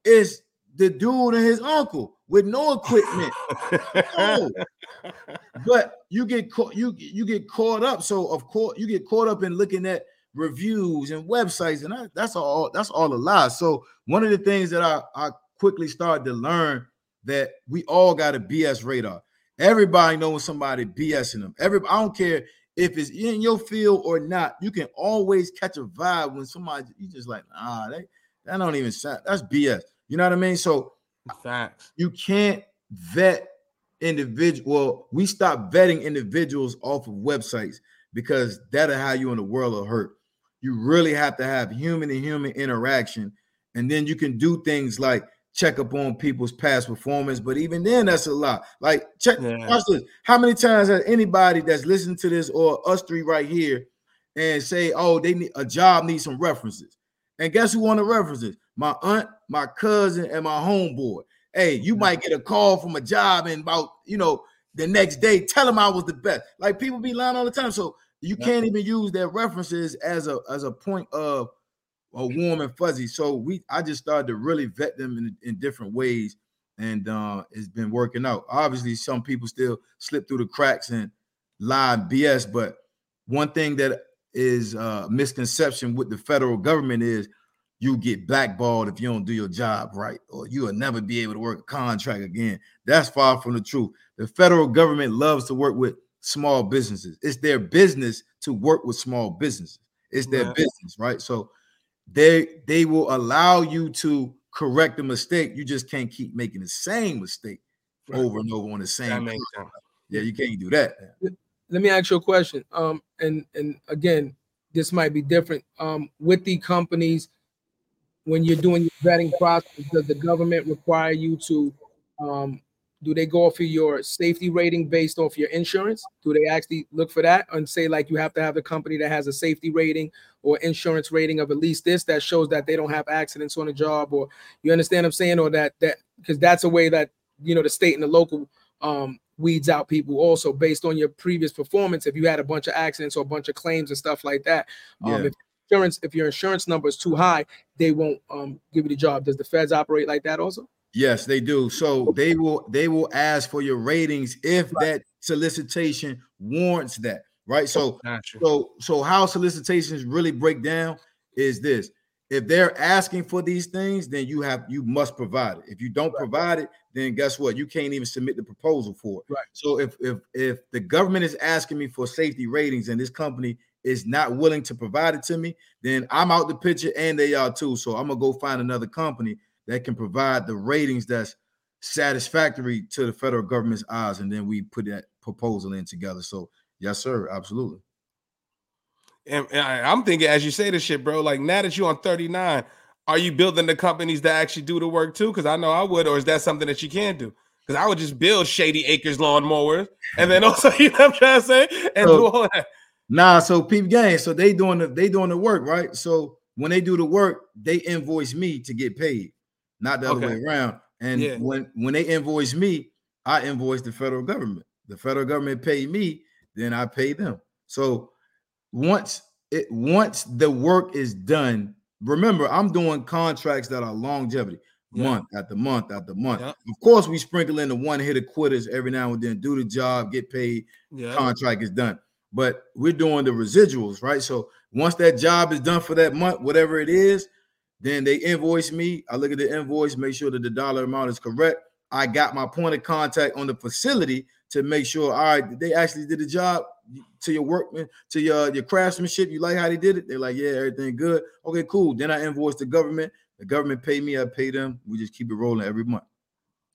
it's the dude and his uncle with no equipment. No. but you get caught you you get caught up. So of course you get caught up in looking at reviews and websites and that, that's all that's all a lie. So one of the things that i i quickly started to learn that we all got a bs radar. Everybody knows somebody bsing them. Every i don't care if it's in your field or not you can always catch a vibe when somebody you just like ah they that don't even sound that's bs you know what i mean? So Facts. you can't vet individual. Well, we stop vetting individuals off of websites because that'll how you in the world of hurt. You really have to have human to human interaction, and then you can do things like check up on people's past performance, but even then, that's a lot. Like, check Yeah. How many times has anybody that's listening to this or us three right here and say, "Oh, they need a job needs some references," and guess who want the references? My aunt, my cousin, and my homeboy. Hey, you might get a call from a job and about you know the next day, tell them I was the best. Like people be lying all the time, so you Yeah. can't even use their references as a as a point of a warm and fuzzy. So we I just started to really vet them in, in different ways, and uh, it's been working out. Obviously, some people still slip through the cracks and lie and BS, but one thing that is uh misconception with the federal government is you get blackballed if you don't do your job right, or you will never be able to work a contract again. That's far from the truth. The federal government loves to work with small businesses. It's their business to work with small businesses. It's their Yeah. business, right? So they they will allow you to correct a mistake. You just can't keep making the same mistake Right. over and over on the same. Makes sense. yeah, you can't do that. let me ask you a question. Um, and and again, this might be different. Um, with the companies, when you're doing your vetting process, does the government require you to um do they go off of your safety rating based off your insurance? Do they actually look for that and say like you have to have a company that has a safety rating or insurance rating of at least this that shows that they don't have accidents on the job or you understand what I'm saying or that that because that's a way that you know the state and the local um weeds out people also based on your previous performance if you had a bunch of accidents or a bunch of claims and stuff like that um Yeah. if insurance if your insurance number is too high they won't um give you the job does the feds operate like that also Yes, they do. So they will they will ask for your ratings if that solicitation warrants that, right? So Gotcha. so so how solicitations really break down is this. If they're asking for these things, then you have you must provide it. If you don't provide it, then guess what? You can't even submit the proposal for it. Right. So if if if the government is asking me for safety ratings and this company is not willing to provide it to me, then I'm out the picture and they are too. So I'm gonna go find another company that can provide the ratings that's satisfactory to the federal government's eyes, and then we put that proposal in together. So yes, sir, absolutely. And, and I, am thinking, as you say this shit, bro, like now that you're on 39, are you building the companies that actually do the work too? Because I know I would, or is that something that you can do? Because I would just build Shady Acres lawnmowers, and then also, you know what I'm trying to say, and So- do all that. Nah, so peep game. So they doing the they doing the work, right? So when they do the work, they invoice me to get paid, not the other way around. And Yeah. when when they invoice me, I invoice the federal government. The federal government pay me, then I pay them. So once it once the work is done, remember I'm doing contracts that are longevity, Yeah. month after month after month. Yeah. Of course, we sprinkle in the one hitter quitters every now and then, do the job, get paid, contract is done. But we're doing the residuals, right? So once that job is done for that month, whatever it is, then they invoice me. I look at the invoice, make sure that the dollar amount is correct. I got my point of contact on the facility to make sure, all right, they actually did the job to your workman, to your, your craftsmanship. You like how they did it? They're like, yeah, everything good. Okay, cool. Then I invoice the government. The government pay me, I pay them. We just keep it rolling every month.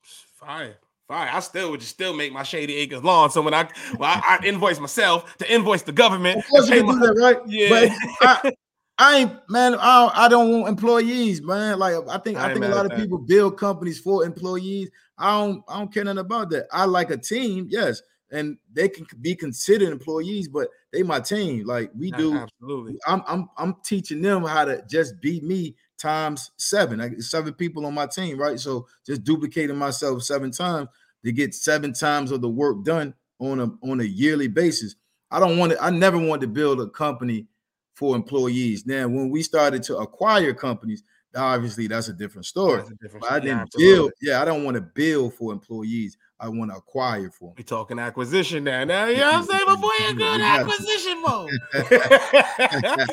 Fire. Fire. I still would just still make my Shady Acres lawn. So when I, well, I, I invoice myself to invoice the government. Of course you can my- do that, right? Yeah. But I, I ain't man. I don't, I don't want employees, man. Like I think I I, think a lot of that. people build companies for employees. I don't I don't care nothing about that. I like a team, yes, and they can be considered employees, but they my team. Like we do. Absolutely. I'm I'm I'm teaching them how to just be me times seven. I get seven people on my team, right? So just duplicating myself seven times to get seven times of the work done on a on a yearly basis. I don't want to, I never wanted to build a company for employees. Now, when we started to acquire companies, obviously that's a different story. A different But I didn't absolutely. build, yeah, I don't want to build for employees. I want to acquire for them. We talking acquisition now. Now you know what I'm saying? Before you go acquisition mode.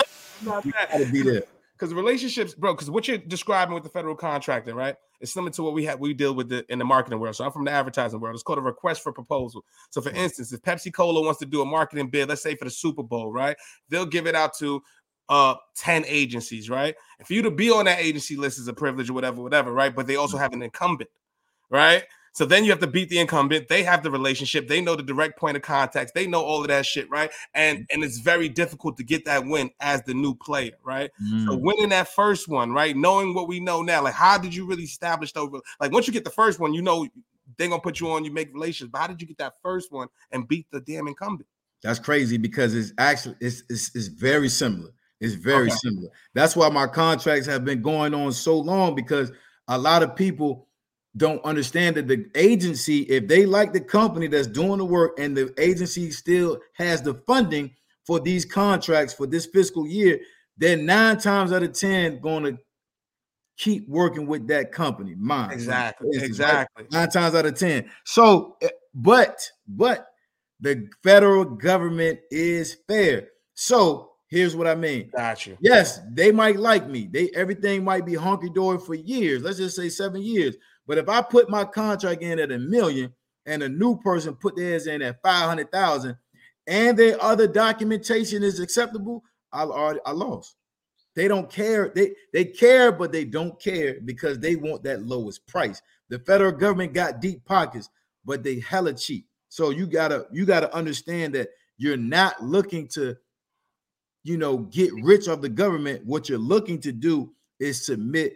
Not that. Gotta be there. Because relationships, bro. Because what you're describing with the federal contracting, right? It's similar to what we have we deal with the, in the marketing world. So I'm from the advertising world. It's called a request for proposal. So for instance, if Pepsi Cola wants to do a marketing bid, let's say for the Super Bowl, right? They'll give it out to uh 10 agencies, right? And for you to be on that agency list is a privilege or whatever, whatever, right? But they also have an incumbent, right? So then you have to beat the incumbent. They have the relationship. They know the direct point of contact. They know all of that shit, right? And and it's very difficult to get that win as the new player, right? So Mm. winning that first one, right? Knowing what we know now, like how did you really establish over? Like once you get the first one, you know they're gonna put you on. You make relations, but how did you get that first one and beat the damn incumbent? That's crazy because it's actually it's it's, it's very similar. It's very Okay. similar. That's why my contracts have been going on so long because a lot of people don't understand that the agency, if they like the company that's doing the work and the agency still has the funding for these contracts for this fiscal year, they're nine times out of ten going to keep working with that company. Mine, Exactly, for instance, right? exactly. nine times out of ten. So, eh, but but the federal government is fair. So here's what I mean. Got you. Yes, they might like me. They everything might be hunky dory for years. Let's just say seven years. But if I put my contract in at a million and a new person put theirs in at five hundred thousand, and their other documentation is acceptable, I already I lost. They don't care. They they care, but they don't care because they want that lowest price. The federal government got deep pockets, but they hella cheap. So you gotta you gotta understand that you're not looking to, you know, get rich of the government. What you're looking to do is submit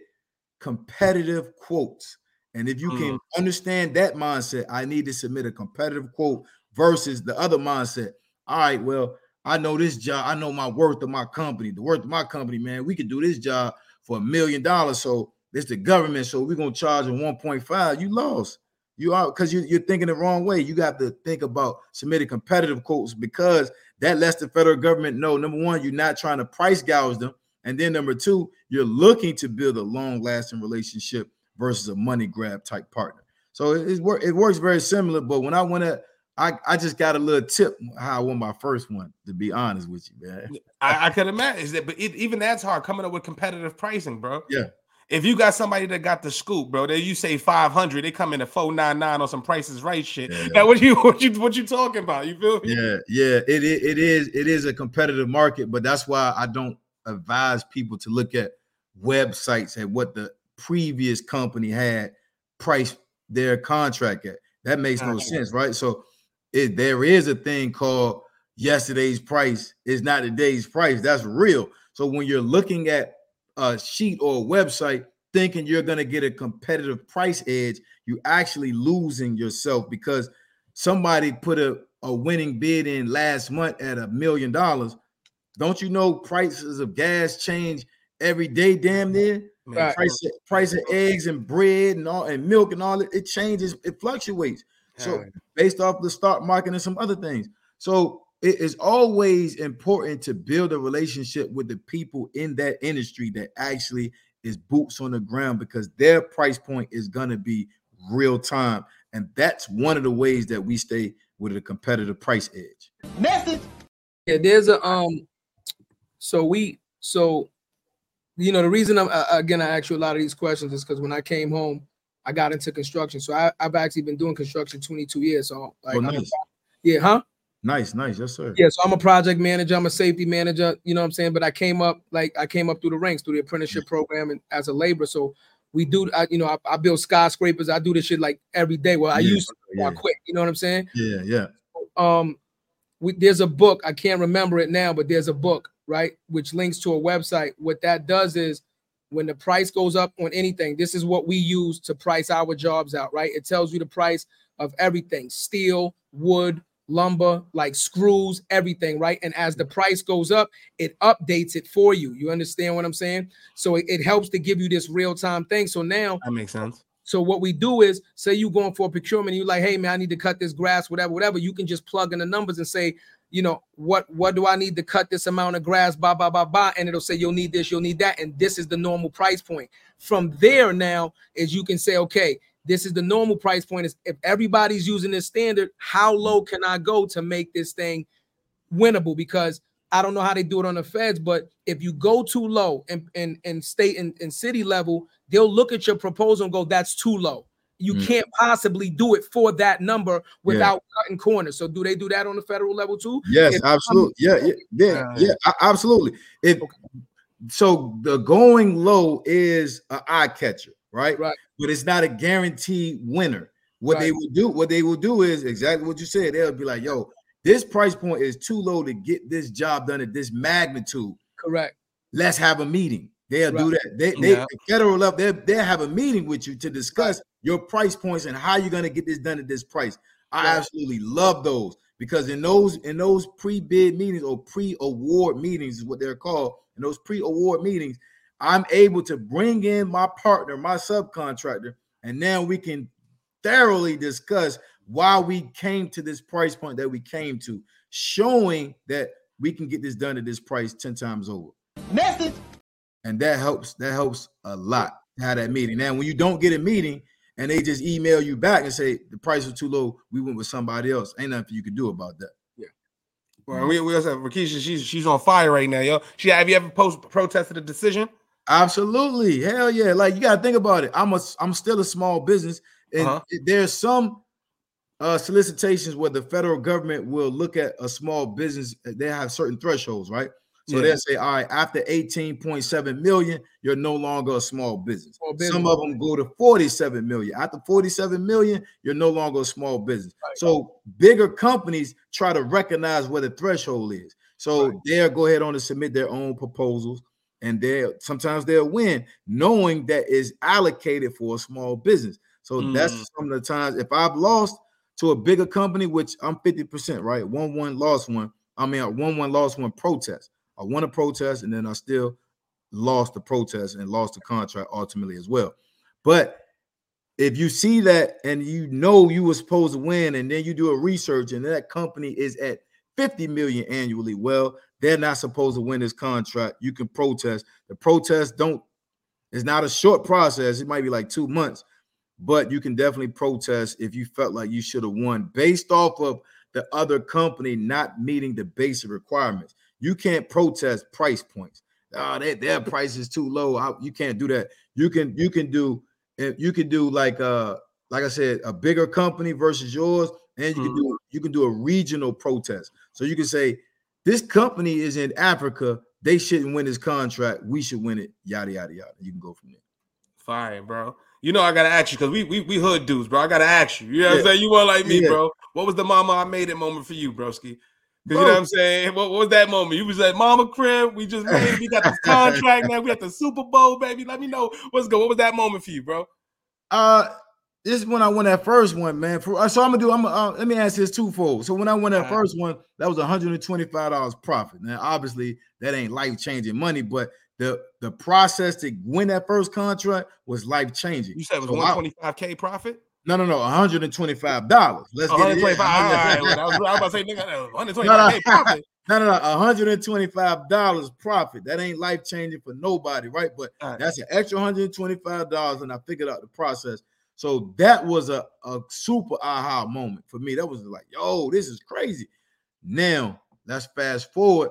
competitive quotes. And if you can mm. understand that mindset, I need to submit a competitive quote versus the other mindset. All right, well, I know this job. I know my worth of my company, the worth of my company, man. We could do this job for a million dollars. So it's the government. So we're gonna charge a 1.5. You lost. You are because you, you're thinking the wrong way. You got to think about submitting competitive quotes because that lets the federal government know number one, you're not trying to price gouge them. And then number two, you're looking to build a long-lasting relationship versus a money grab type partner. So it, it, it works very similar. But when I went at I, I just got a little tip how I won my first one, to be honest with you, man. I, I could imagine is that, but it, even that's hard coming up with competitive pricing, bro. Yeah. If you got somebody that got the scoop, bro, that you say five hundred, they come in at four nine nine on some prices right shit. Yeah. Now what you what you what you talking about? You feel me? Yeah, yeah, it, it it is it is a competitive market, but that's why I don't advise people to look at websites at what the previous company had priced their contract at. That makes no sense, right? So it there is a thing called yesterday's price is not today's price. That's real. So when you're looking at a sheet or a website thinking you're going to get a competitive price edge, you're actually losing yourself because somebody put a, a winning bid in last month at a million dollars. Don't you know prices of gas change every day, damn near? Man, Right. Price of, price of eggs and bread and all and milk and all it, it changes, it fluctuates. So yeah. based off the stock market and some other things. So it is always important to build a relationship with the people in that industry that actually is boots on the ground because their price point is going to be real time. And that's one of the ways that we stay with a competitive price edge. Message. Yeah, there's a um. So we so, you know, the reason I'm uh, again I ask you a lot of these questions is because when I came home, I got into construction. So I, I've actually been doing construction 22 years. So like, oh, nice. yeah, huh? Nice, nice. Yes, sir. Yeah, so I'm a project manager, I'm a safety manager, you know what I'm saying? But I came up like I came up through the ranks through the apprenticeship program and as a laborer. So we do I, you know, I, I build skyscrapers, I do this shit like every day. Well, I Yeah, used to I yeah. quit, you know what I'm saying? Yeah, yeah. um we, there's a book i can't remember it now but there's a book right which links to a website. What that does is when the price goes up on anything this is what we use to price our jobs out right? It tells you the price of everything steel wood lumber like screws everything right? And as the price goes up it updates it for you. You understand what i'm saying? So it, it helps to give you this real-time thing. So now that makes sense. so what we do is say you going for a procurement, you're like, hey man, I need to cut this grass, whatever, whatever. You can just plug in the numbers and say, you know, what what do I need to cut this amount of grass, blah, blah, blah, blah. And it'll say you'll need this, you'll need that. And this is the normal price point. From there now is you can say, okay, this is the normal price point. Is if everybody's using this standard, how low can I go to make this thing winnable? Because I don't know how they do it on the feds, but if you go too low and and, and state and, and city level, they'll look at your proposal and go, that's too low. You Mm. can't possibly do it for that number without cutting corners. So do they do that on the federal level too? Yes, If- absolutely. Yeah, yeah, yeah, Uh, yeah, a- absolutely. If so, the going low is an eye catcher, right? Right. But it's not a guaranteed winner What they will do, what they will do is exactly what you said. They'll be like, "Yo, this price point is too low to get this job done at this magnitude. Correct. Let's have a meeting." They'll do that. They, they Yeah. at federal level, they they'll have a meeting with you to discuss your price points and how you're gonna get this done at this price. I Right. absolutely love those because in those in those pre-bid meetings or pre-award meetings is what they're called. In those pre-award meetings, I'm able to bring in my partner, my subcontractor, and now we can thoroughly discuss why we came to this price point that we came to, showing that we can get this done at this price 10 times over. Message. And that helps, that helps a lot to have that meeting. Now, when you don't get a meeting and they just email you back and say the price was too low, we went with somebody else. Ain't nothing you can do about that. Yeah. Well, we, we also have Rakisha. She's she's on fire right now, yo. She have you ever post protested a decision? Absolutely. Hell yeah. Like you gotta think about it. I'm a I'm still a small business, and Uh-huh. there's some uh solicitations where the federal government will look at a small business, they have certain thresholds, right? So Yeah. they'll say, all right, after 18.7 million, you're no longer a small business. Small business. Some of them go to 47 million. After 47 million, you're no longer a small business. So bigger companies try to recognize where the threshold is. So they'll go ahead on and submit their own proposals, and they'll sometimes they'll win, knowing that is allocated for a small business. So that's Mm. some of the times if I've lost to a bigger company, which I'm 50%, right? One one lost one. I mean, one one lost one protest. I won a protest, and then I still lost the protest and lost the contract ultimately as well. But if you see that and you know you were supposed to win, and then you do a research and that company is at 50 million annually, well, they're not supposed to win this contract. You can protest. The protest don't, it's not a short process. It might be like two months, but you can definitely protest if you felt like you should have won based off of the other company not meeting the basic requirements. You can't protest price points. Ah, oh, they, their price is too low. How- You can't do that. You can you can do if you can do like uh like I said, a bigger company versus yours, and you can do mm-hmm. you can do a regional protest. So you can say this company is in Africa. They shouldn't win this contract. We should win it. Yada yada yada. You can go from there. Fire, bro. You know I gotta ask you because we, we we hood dudes, bro. I gotta ask you. You know what I'm Yeah. saying? You want like me, Yeah. bro. What was the mama I made it moment for you, broski? Because you know what I'm saying? What, what was that moment? You was at mama crib. We just made. We got this contract now. We got the Super Bowl, baby. Let me know what's good. What was that moment for you, bro? Uh, this is when I won that first one, man. For uh, so I'm gonna do. I'm uh, let me ask this twofold. So when I won that Alright. first one, that was 125 dollars profit. Now, obviously, that ain't life changing money, but the the process to win that first contract was life changing. You said it was So I- 125k profit. No, no, no, 125 dollars. Let's get it. 125. All right, I was, I was about to say, nigga, that was 125k profit. No, no, no, 125 dollars profit. That ain't life changing for nobody, right? But right. that's an extra 125 dollars, and I figured out the process. So that was a, a super aha moment for me. That was like, yo, this is crazy. Now let's fast forward.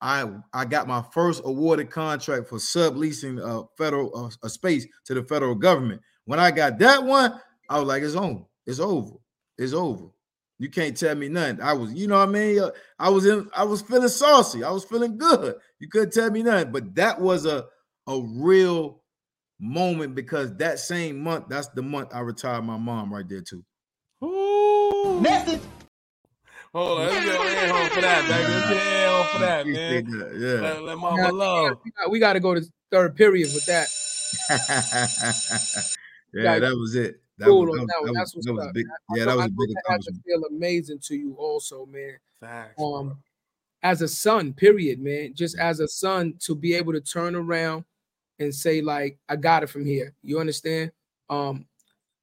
I I got my first awarded contract for subleasing uh federal uh, a space to the federal government. When I got that one, I was like, it's on, it's over, it's over. You can't tell me nothing. I was, you know what I mean? Uh, I was in, I was feeling saucy. I was feeling good. You couldn't tell me nothing. But that was a a real moment because that same month, that's the month I retired my mom right there too. Ooh. Message. Hold on, let's get an air for that, baby. Let's get an air for that, man. Yeah. Let, let mama Yeah, love. We got to go to third period with that. yeah, Yeah, that was it. That cool was, on that was, that one. that That's was, what's that was a big, I yeah, know- that was I a big to accomplishment. feel amazing to you, also, man. Facts. um as a son period man just as a son to be able to turn around and say like i got it from here you understand um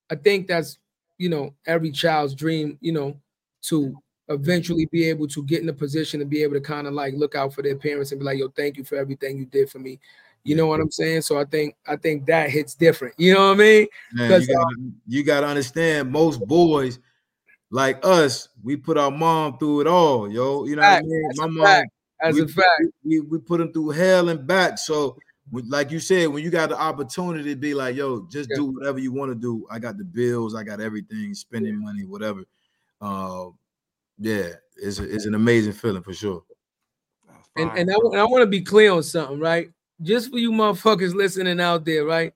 i think that's you know every child's dream you know to eventually be able to get in a position to be able to kind of like look out for their parents and be like yo thank you for everything you did for me you know what i'm saying so i think i think that hits different you know what i mean Man, you gotta, you gotta understand most boys like us, we put our mom through it all, yo. You know Fact. what I mean? My mom, fact. as we, a fact we, we put them through hell and back. So, like you said, when you got the opportunity to be like, yo, just Yeah. do whatever you want to do. I got the bills, I got everything, spending money, whatever. Uh, yeah, it's, a, it's an amazing feeling for sure. And, and I, and I want to be clear on something, right? Just for you motherfuckers listening out there, right?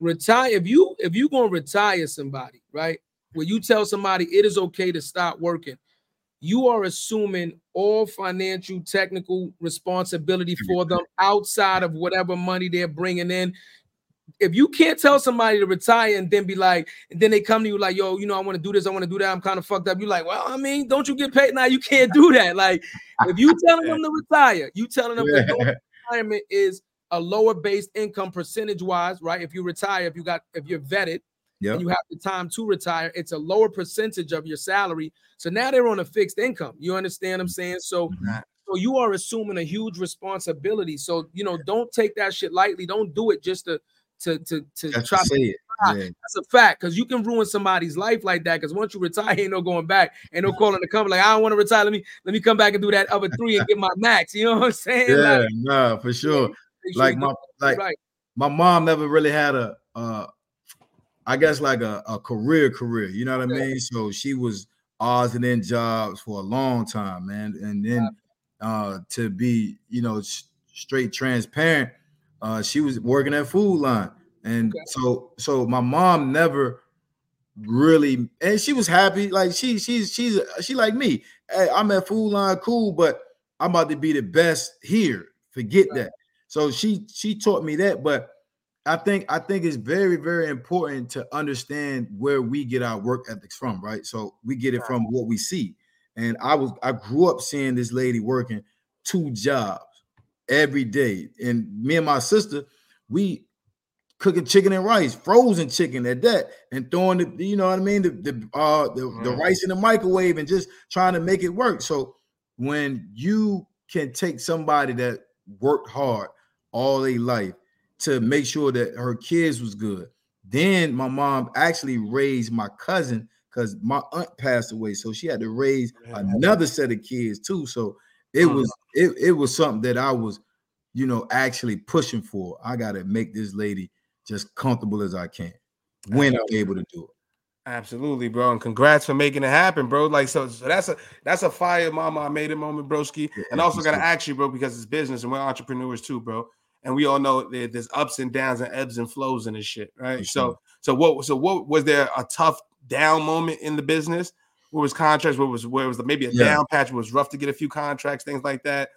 Retire if you if you gonna retire somebody, right? when you tell somebody it is okay to stop working, you are assuming all financial technical responsibility for them outside of whatever money they're bringing in if you can't tell somebody to retire and then be like, and then they come to you like, yo, you know, I want to do this, I want to do that, I'm kind of fucked up. You're like, well, I mean, don't you get paid now? You can't do that. Like, if you telling them to retire, you telling them that retirement is a lower based income percentage wise, right? If you retire, if you got, if you're vetted, Yep. and you have the time to retire, it's a lower percentage of your salary. So now they're on a fixed income. You understand what I'm saying? So, Mhm. so you are assuming a huge responsibility. So you know, don't take that shit lightly. Don't do it just to to to to That's try to Yeah. that's a fact because you can ruin somebody's life like that. Because once you retire, ain't no going back, ain't no calling to come. Like I don't want to retire. Let me let me come back and do that other three and get my max. You know what I'm saying? Yeah, Like, nah, for sure. Like my like right. my mom never really had a uh I guess like a, a career career, you know what I mean? So she was odds and end jobs for a long time, man. And then uh to be, you know, s- straight transparent, uh she was working at Food Lion. And Okay. so so my mom never really and she was happy like she she's she's she like me. Hey, i'm at Food Lion cool but i'm about to be the best here. Forget Right. that. So she she taught me that but i think i think it's very very important to understand where we get our work ethics from right? So we get it from what we see. And i was i grew up seeing this lady working two jobs every day. And me and my sister we cooking chicken and rice, frozen chicken at that, and throwing the, you know what I mean, the the uh the, the Mm. rice in the microwave and just trying to make it work. So when you can take somebody that worked hard all their life to make sure that her kids was good, then my mom actually raised my cousin because my aunt passed away, so she had to raise another set of kids too. So it Mm. was it, it was something that I was, you know, actually pushing for. I gotta make this lady just comfortable as I can when I'm able to do it. Absolutely, bro, and congrats for making it happen, bro. Like so, so that's a that's a fire mama I made it moment, broski. Yeah, And also gotta ask you, bro, because it's business and we're entrepreneurs too, bro. And we all know that there's ups and downs and ebbs and flows in this shit, right? For So, sure. so what? So what was there a tough down moment in the business? What was contracts? What was where was the maybe a Yeah. down patch? Was rough to get a few contracts, things like that.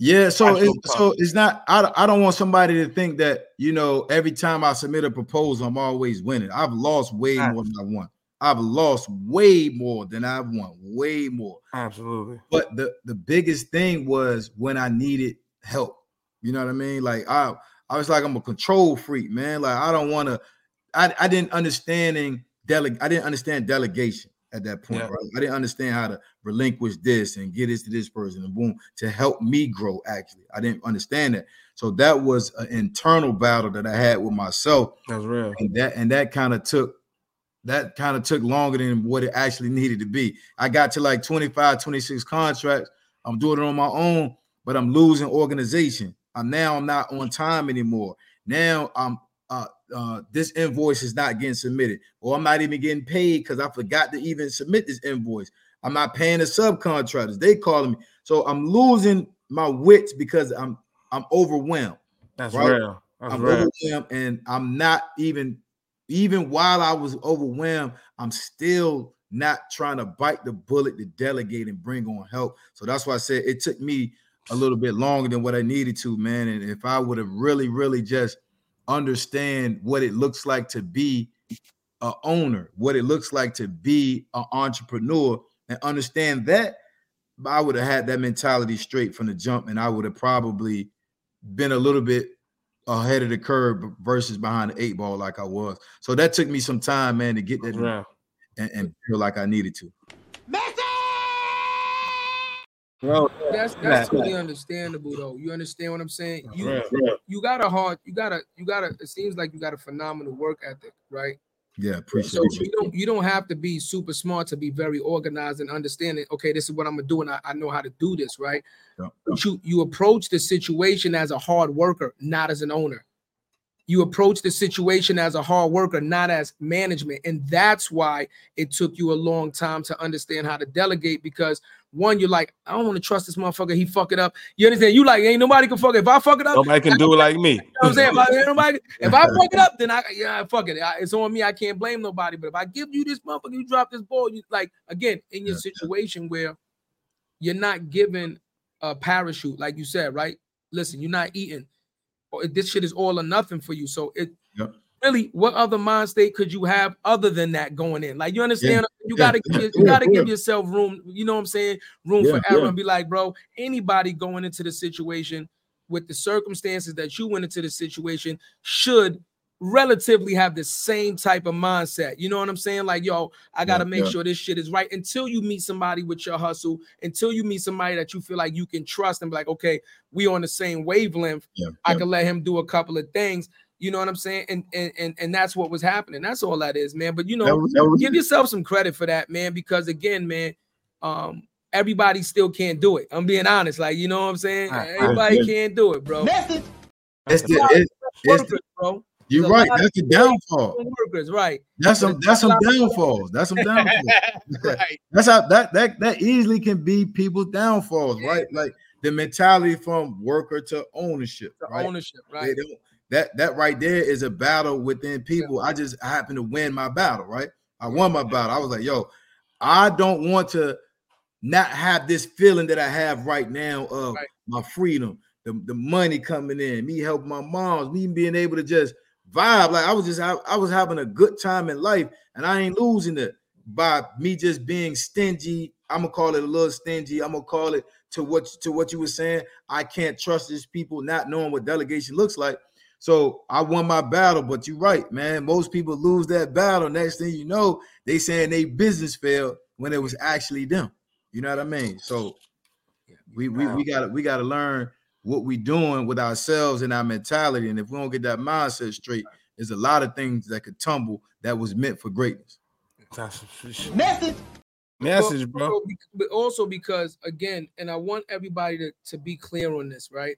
Yeah, so it's, so uh, it's not. I, I don't want somebody to think that you know every time I submit a proposal, I'm always winning. I've lost way more than I won. I've lost way more than I've won, way more. Absolutely. But the the biggest thing was when I needed help. You know what I mean? Like I I was like I'm a control freak, man. Like I don't want to. I I didn't understanding deleg. I didn't understand delegation at that point. Yeah. Right? I didn't understand how to relinquish this and get this to this person and boom to help me grow. Actually, I didn't understand that. So that was an internal battle that I had with myself That's real. and that and that kind of took that kind of took longer than what it actually needed to be. I got to like 25, 26 contracts. I'm doing it on my own, but I'm losing organization. I'm now I'm not on time anymore. Now I'm uh uh this invoice is not getting submitted, or I'm not even getting paid because I forgot to even submit this invoice. I'm not paying the subcontractors. They calling me. So I'm losing my wits because I'm I'm overwhelmed. That's Right. real. That's I'm real. overwhelmed, and I'm not even even while I was overwhelmed, I'm still not trying to bite the bullet to delegate and bring on help. So that's why I said it took me a little bit longer than what I needed to, man. And if I would have really, really just understand what it looks like to be a owner, what it looks like to be an entrepreneur, and understand that, I would have had that mentality straight from the jump, and I would have probably been a little bit ahead of the curve versus behind the eight ball like I was. So that took me some time, man, to get that That's real. and, and feel like I needed to. Bro, That's Yeah. that's totally understandable though. You understand what I'm saying? that's You real. you got a hard, you got a you got a. It seems like you got a phenomenal work ethic, right? Yeah, appreciate So it. you don't you don't have to be super smart to be very organized and understanding. Okay, this is what I'm gonna do, and I, I know how to do this, right? Yeah. But you you approach the situation as a hard worker, not as an owner. You approach the situation as a hard worker, not as management, and that's why it took you a long time to understand how to delegate. Because one, you're like, I don't want to trust this motherfucker. He fuck it up. You understand? You like, ain't nobody can fuck it. If I fuck it up, Nobody can do it like me. you know I'm saying? If I, nobody, if I fuck it up, then I yeah, fuck it. I- It's on me. I can't blame nobody. But if I give you this motherfucker, you drop this ball, you like again in your situation where you're not given a parachute, like you said, right? Listen, you're not eating. Or this shit is all or nothing for you. So it Yep. Really, what other mind state could you have other than that going in? Like you understand? You gotta give, you gotta give yourself room. You know what I'm saying? Room Yeah, for error yeah. and be like, bro. Anybody going into the situation with the circumstances that you went into the situation should relatively have the same type of mindset. You know what I'm saying? Like, yo, I got to Yeah, make yeah. sure this shit is right until you meet somebody with your hustle, until you meet somebody that you feel like you can trust and be like, okay, we on the same wavelength. Yeah, I yeah. can let him do a couple of things. You know what I'm saying? And and and, and that's what was happening. That's all that is, man. But you know, That was- that was give it. yourself some credit for that, man, because again, man, um, everybody still can't do it. I'm being honest, like you know what I'm saying. Right, right. Everybody Yeah. can't do it, bro. It's the, it, it's Workers, the, bro. you're There's a right. That's the downfall. Workers, right? That's some that's some downfalls. That's some downfalls. right. That's how that that that easily can be people's downfalls, Yeah. right? Like the mentality from worker to ownership, The right? ownership, They right? don't- that that right there is a battle within people. I just happen to win my battle, right? I won my battle. I was like, yo, I don't want to not have this feeling that I have right now of Right. my freedom, the, the money coming in, me helping my moms, me being able to just vibe. Like I was just I, I was having a good time in life, and I ain't losing it by me just being stingy. I'm gonna call it a little stingy. I'm gonna call it to what to what you were saying. I can't trust these people, not knowing what delegation looks like. So I won my battle, but you're right, man. Most people lose that battle. Next thing you know, they saying they business failed when it was actually them. You know what I mean? So we we, we gotta we gotta learn what we doing with ourselves and our mentality. And if we don't get that mindset straight, there's a lot of things that could tumble that was meant for greatness. Message. Message, bro. But also because again, and I want everybody to, to be clear on this, right?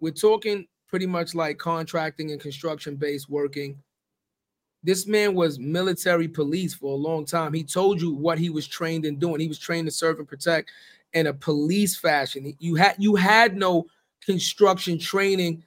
We're talking pretty much like contracting and construction based working. This man was military police for a long time. He told you what he was trained in doing. He was trained to serve and protect in a police fashion. You had you had no construction training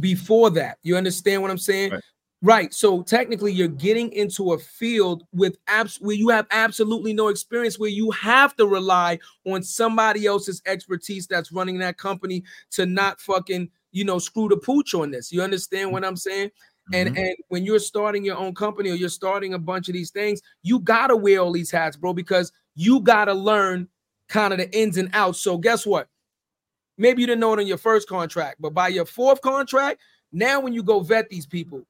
before that. You understand what I'm saying? Right. Right. So technically, you're getting into a field with abs where you have absolutely no experience, where you have to rely on somebody else's expertise that's running that company to not fucking, you know, screw the pooch on this. You understand what I'm saying? And Mhm. and when you're starting your own company or you're starting a bunch of these things, you gotta wear all these hats, bro, because you gotta learn kind of the ins and outs. So guess what? Maybe you didn't know it in your first contract, but by your fourth contract, now when you go vet these people,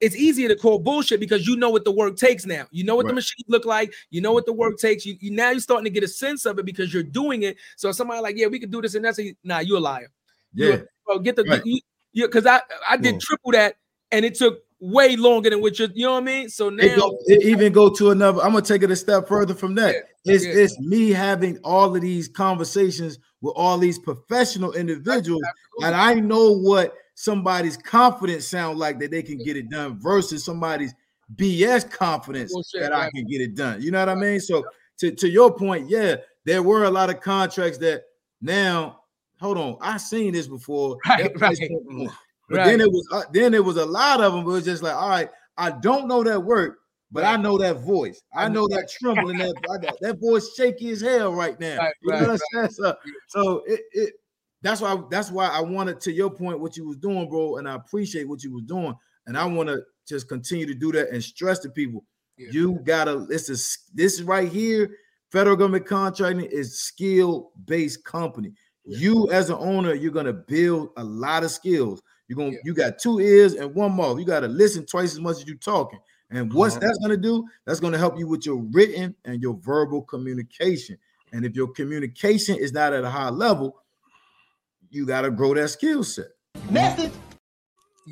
it's easier to call bullshit because you know what the work takes now. You know what the Right. machines look like. You know what the work takes. You, you now you're starting to get a sense of it because you're doing it. So somebody like, yeah, we could do this and that's a, nah, you're a liar. yeah, You're- Bro, get the Right. you because I I did Yeah. triple that and it took way longer than what you you know what I mean. So now it, go, it even go to another. I'm gonna take it a step further from that. Yeah, It's yeah. it's me having all of these conversations with all these professional individuals, and I know what somebody's confidence sound like that they can get it done versus somebody's BS confidence Bullshit, that I can get it done. You know what I mean? So to, to your point, yeah, there were a lot of contracts that now hold on, I seen this before. Right, right. But Right. then it was uh, then it was a lot of them. But it was just like, all right, I don't know that work, but I know that voice. I know that tremble that I got that voice shaky as hell right now. Right, you right, know what I'm saying? So, so it, it that's why that's why I wanted to your point what you was doing, bro, and I appreciate what you was doing, and I want to just continue to do that and stress to people. Yeah. You gotta this is this right here. Federal government contracting is skill based company. You as an owner, you're gonna build a lot of skills. You're gonna Yeah. you got two ears and one mouth. You gotta listen twice as much as you're talking. And what's Mhm. that's gonna do? That's gonna help you with your written and your verbal communication. And if your communication is not at a high level, you gotta grow that skill set. yeah,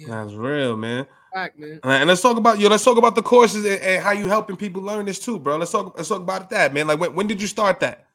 That's real, man. fact, man. All right, And let's talk about you. Let's talk about the courses and, and how you helping people learn this too, bro. Let's talk. Let's talk about that, man. Like when, when did you start that?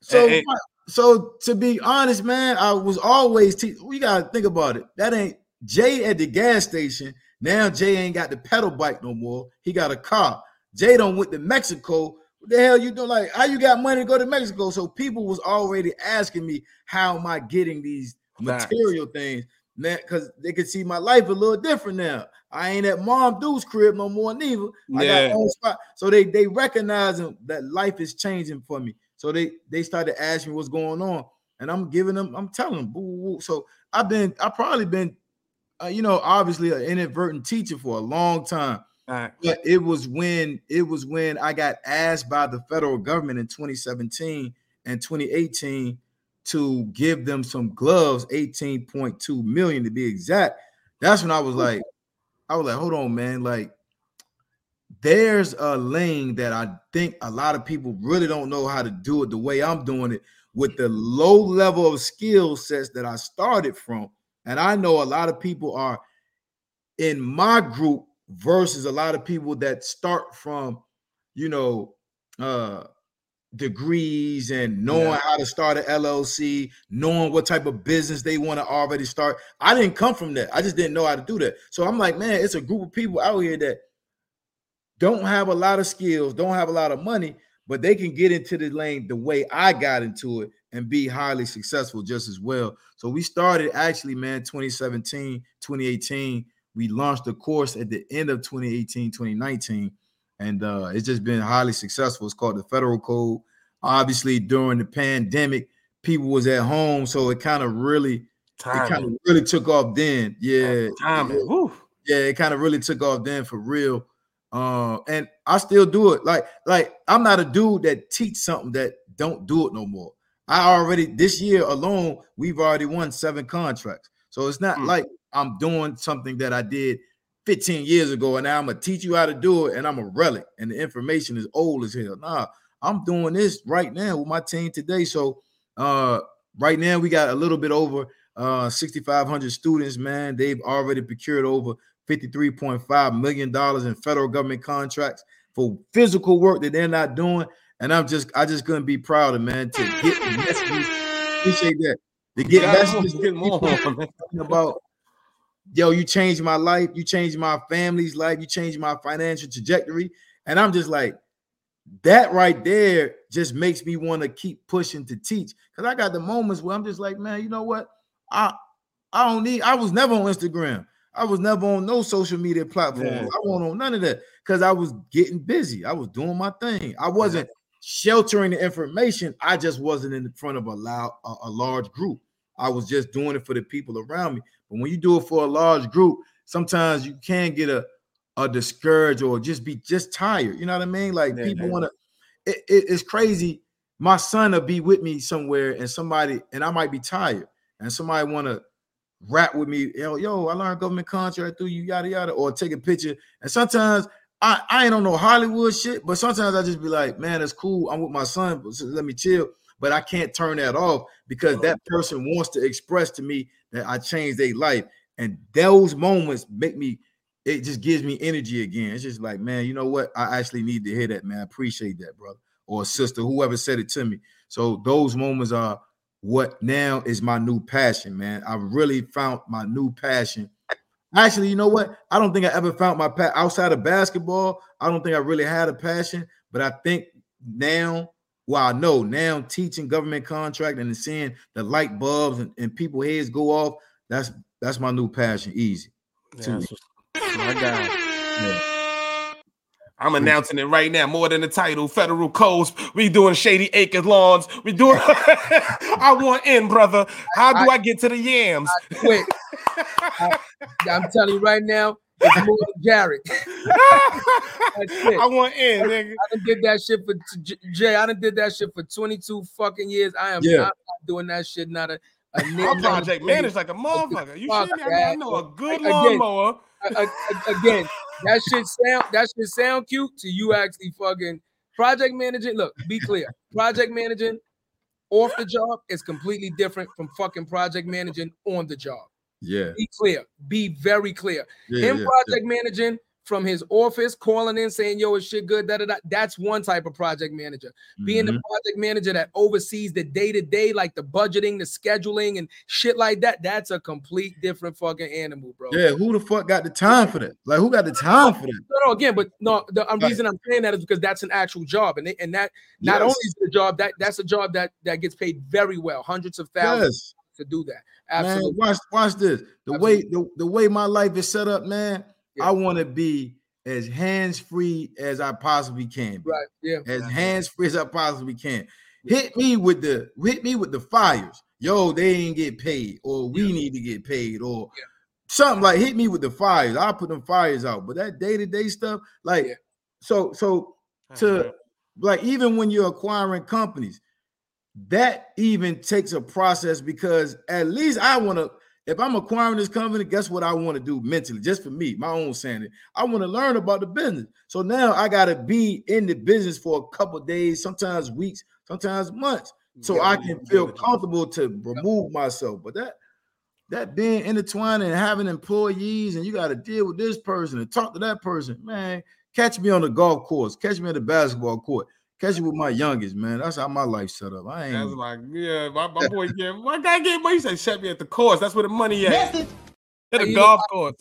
So, Hey, hey. So to be honest, man, I was always te- we gotta think about it. That ain't Jay at the gas station. Now Jay ain't got the pedal bike no more. He got a car. Jay don't went to Mexico what the hell you doing? Like, how you got money to go to Mexico? So people was already asking me, how am I getting these material things? Man, because they could see my life a little different now. I ain't at mom dude's crib no more, neither. Yeah. I got own spot. So they they recognizing that life is changing for me. So they they started asking me what's going on, and I'm giving them, I'm telling them, boo, boo, boo. So I've been, I probably been, uh, you know, obviously an inadvertent teacher for a long time. Facts. But it was when it was when I got asked by the federal government in 2017 and 2018 to give them some gloves, 18.2 million to be exact. That's when I was like, I was like, hold on, man. Like, there's a lane that I think a lot of people really don't know how to do it the way I'm doing it with the low level of skill sets that I started from. And I know a lot of people are in my group versus a lot of people that start from, you know, uh degrees and knowing Yeah. how to start an LLC, knowing what type of business they want to already start. I didn't come from that. I just didn't know how to do that. So I'm like, man, it's a group of people out here that don't have a lot of skills, don't have a lot of money, but they can get into the lane the way I got into it and be highly successful just as well. So we started actually, man, 2017, 2018. We launched the course at the end of 2018, 2019, and uh, it's just been highly successful. It's called the Federal Code. Obviously, during the pandemic, people was at home, so it kind of really, it kind of really took off then. Yeah, Time. yeah yeah, it kind of really took off then for real. Uh, and I still do it. Like, like I'm not a dude that teach something that don't do it no more. I already this year alone, we've already won seven contracts. So it's not Hmm. like I'm doing something that I did 15 years ago, and now I'm gonna teach you how to do it, and I'm a relic, and the information is old as hell. Nah, I'm doing this right now with my team today. So uh right now we got a little bit over uh 6,500 students, man. They've already procured over 53.5 million dollars in federal government contracts for physical work that they're not doing. And I'm just I just couldn't be prouder, man, to get messages. Appreciate that. To get messages get more. about yo, you changed my life, you changed my family's life, you changed my financial trajectory. And I'm just like, that right there just makes me want to keep pushing to teach. Because I got the moments where I'm just like, man, you know what? I I don't need, I was never on Instagram. I was never on no social media platforms. Yeah. I wasn't on none of that because I was getting busy. I was doing my thing. I wasn't sheltering the information. I just wasn't in the front of a loud, a, a large group. I was just doing it for the people around me. But when you do it for a large group, sometimes you can get a a discouraged or just be just tired. You know what I mean? Like Yeah, people yeah. want to. It, it- it's crazy. My son will be with me somewhere, and somebody and I might be tired, and somebody want to rap with me. Yo, yo, I learned government contract through you, yada yada, or take a picture. And sometimes I I ain't on no Hollywood shit, but sometimes I just be like, man, it's cool. I'm with my son, so let me chill. But I can't turn that off because that person wants to express to me that I changed their life, and those moments make me. It just gives me energy again. It's just like, man, you know what? I actually need to hear that, man. I appreciate that, brother or sister, whoever said it to me. So those moments are what now is my new passion, man. I really found my new passion. Actually, you know what? I don't think I ever found my pa- outside of basketball. I don't think I really had a passion, but I think now, well, I know now teaching government contract and seeing the light bulbs and, and people heads go off. That's that's my new passion. Easy. Yeah, Two that's my guy. Yeah. I'm announcing it right now. More than the title, Federal Code. We doing Shady Acres lawns. We doing. I want in, brother. How do I, get to the yams? Wait, I, am telling you right now, it's more than Jarrett. That's it. I want in, nigga. I done did that shit for Jay. I done did that shit for 22 fucking years. I am Yeah. not doing that shit. Not a, a My project managed like a motherfucker. You Fuck shit me? I, mean, I know a good lawnmower. A- again, that should sound that should sound cute to you actually fucking project managing. Look, be clear. Project managing off the job is completely different from fucking project managing on the job. Yeah. Be clear. Be very clear. Yeah. Him yeah, project managing from his office, calling in saying, "Yo, is shit good?" Da, da, da. That's one type of project manager. Being the Mhm. project manager that oversees the day to day, like the budgeting, the scheduling, and shit like that. That's a complete different fucking animal, bro. yeah, who the fuck got the time for that? Like, who got the time for that? No, no, again, but no, the um, reason I'm saying that is because that's an actual job, and they, and that not Yes. only is a job that that's a job that that gets paid very well, hundreds of thousands Yes. to do that. Man, watch, watch this. The way the, the way my life is set up, man, Yeah. I want to be as hands-free as I possibly can. Be. Right. Yeah. As hands-free as I possibly can. Hit me with the hit me with the fires. Yo, they ain't get paid, or we need to get paid, or Yeah. something like hit me with the fires. I'll put them fires out. But that day-to-day stuff, like Yeah. so, so to like even when you're acquiring companies, that even takes a process because at least I want to. If I'm acquiring this company, guess what I want to do mentally, just for me, my own sanity. I want to learn about the business. So now I got to be in the business for a couple days, sometimes weeks, sometimes months, so Yeah, I can yeah, feel yeah. comfortable to remove myself. But that that being intertwined and having employees, and you got to deal with this person and talk to that person, man. Catch me on the golf course, catch me on the basketball court, catch me with my youngest, man. That's how my life set up. I That's ain't like, yeah, my, my boy, yeah, my guy get money. He said, set me at the course. That's where the money at. At the Hey, you know, golf course.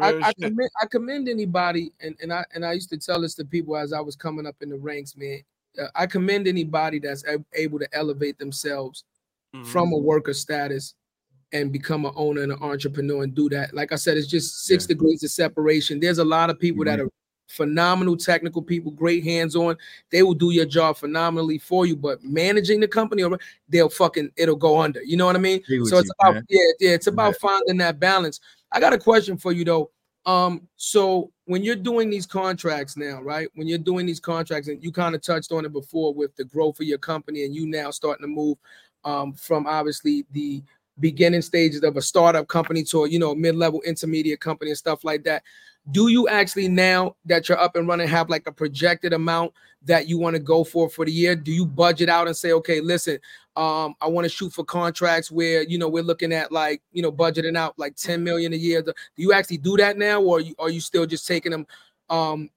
I, Real I, commend, I commend anybody, and, and I and I used to tell this to people as I was coming up in the ranks, man. Uh, I commend anybody that's able to elevate themselves Mhm. from a worker status and become an owner and an entrepreneur and do that. Like I said, it's just six degrees of separation. There's a lot of people that Mhm. are phenomenal technical people, great hands on. They will do your job phenomenally for you, but managing the company, or they'll fucking it'll go under. You know what I mean? With So it's you, about man. yeah, yeah, it's about finding that balance. I got a question for you though. Um, so when you're doing these contracts now, right? When you're doing these contracts, and you kind of touched on it before with the growth of your company, and you now starting to move um, from obviously the beginning stages of a startup company to a you know mid-level intermediate company and stuff like that. Do you actually now that you're up and running have like a projected amount that you want to go for for the year? Do you budget out and say, okay, listen, um, I want to shoot for contracts where you know we're looking at like you know budgeting out like 10 million a year. Do you actually do that now, or are you, are you still just taking them um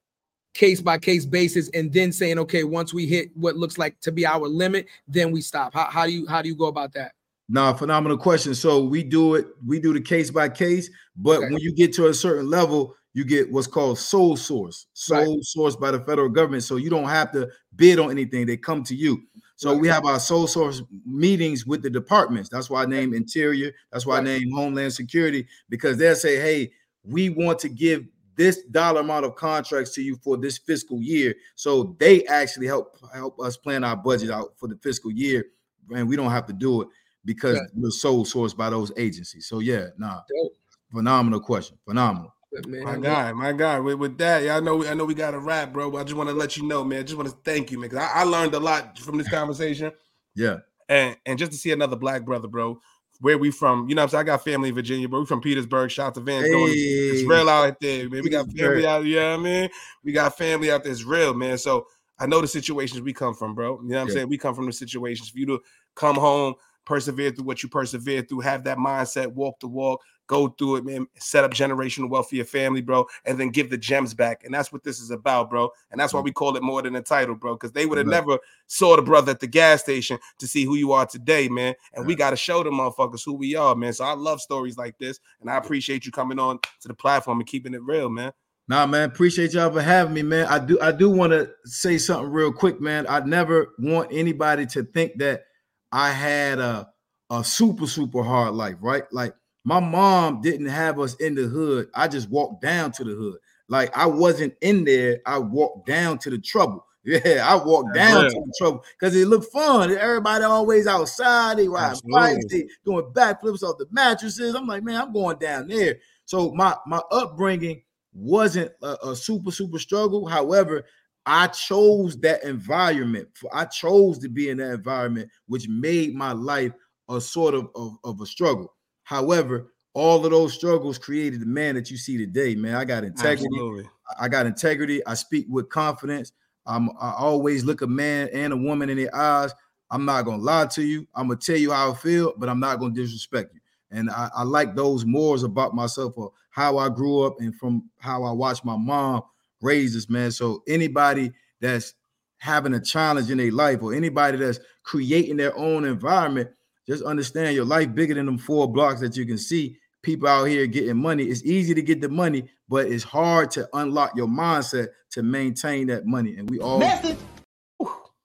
case by case basis and then saying, okay, once we hit what looks like to be our limit, then we stop? How, how do you how do you go about that? Nah, phenomenal question. So we do it, we do the case by case, but Okay. when you get to a certain level, you get what's called sole source, sole source by the federal government. So you don't have to bid on anything, they come to you. So Right. we have our sole source meetings with the departments. That's why I name Interior, that's why Right. I name Homeland Security, because they'll say, Hey, we want to give this dollar amount of contracts to you for this fiscal year. So they actually help help us plan our budget out for the fiscal year, and we don't have to do it because Okay. we're sole sourced by those agencies. So yeah, nah, Dope. phenomenal question, phenomenal. But, man, My I'm- guy, my guy. With, with that, yeah, I know, I know we got a wrap, bro. But I just want to let you know, man. I Just want to thank you, man. 'cause I, I learned a lot from this conversation, Yeah, and and just to see another black brother, bro. Where we from? You know, what I'm saying I got family in Virginia, bro. We from Petersburg. Shout out to Van Dorn. It's real out there, man. We got family out. Yeah, I mean, we got family out there. It's real, man. So I know the situations we come from, bro. You know what I'm Yeah. saying? We come from the situations. For you to come home, persevere through what you persevere through, have that mindset, walk the walk, go through it, man. Set up generational wealth for your family, bro, and then give the gems back. And that's what this is about, bro. And that's why we call it more than a title, bro, because they would have Right. never saw the brother at the gas station to see who you are today, man. And we got to show the motherfuckers who we are, man. So I love stories like this, and I appreciate you coming on to the platform and keeping it real, man. Nah, man, appreciate y'all for having me, man. I do, I do want to say something real quick, man. I never want anybody to think that I had a a super super hard life, right? Like my mom didn't have us in the hood. I just walked down to the hood. Like I wasn't in there. I walked down to the trouble. Yeah, I walked That's down real. to the trouble because it looked fun. Everybody always outside. They riding bikes. They doing backflips off the mattresses. I'm like, man, I'm going down there. So my my upbringing wasn't a, a super super struggle. However, I chose that environment. I chose to be in that environment, which made my life a sort of, of, of a struggle. However, all of those struggles created the man that you see today, man. I got integrity. Absolutely. I got integrity. I speak with confidence. I'm, I always look a man and a woman in the eyes. I'm not gonna lie to you. I'm gonna tell you how I feel, but I'm not gonna disrespect you. And I, I like those mores about myself or how I grew up and from how I watched my mom raise us, man. So anybody that's having a challenge in their life or anybody that's creating their own environment, just understand your life bigger than them four blocks that you can see. People out here getting money. It's easy to get the money, but it's hard to unlock your mindset to maintain that money. And we all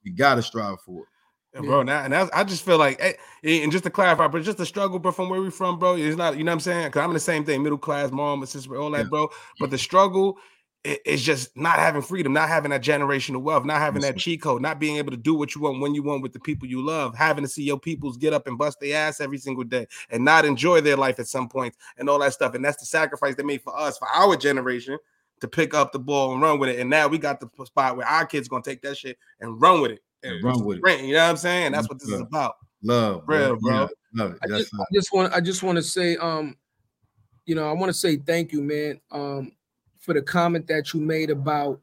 we gotta strive for it. Yeah, bro. Now, and that's, I just feel like, eh, eh, and just to clarify, but just the struggle, bro, from where we from, bro. It's not, you know what I'm saying? Because I'm in the same thing, middle class, mom, sister, all that, Yeah. bro. But the struggle i- is just not having freedom, not having that generational wealth, not having that cheat code, not being able to do what you want when you want with the people you love, having to see your peoples get up and bust their ass every single day and not enjoy their life at some point and all that stuff. And that's the sacrifice they made for us, for our generation. To pick up the ball and run with it, and now we got the spot where our kids gonna take that shit and run with it, And run with it. You know what I'm saying? That's what this is about. Love, Real, bro. Yeah, love it. I That's just, I just want I just want to say, um, you know, I want to say thank you, man, um, for the comment that you made about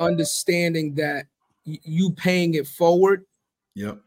understanding that y- you paying it forward yep.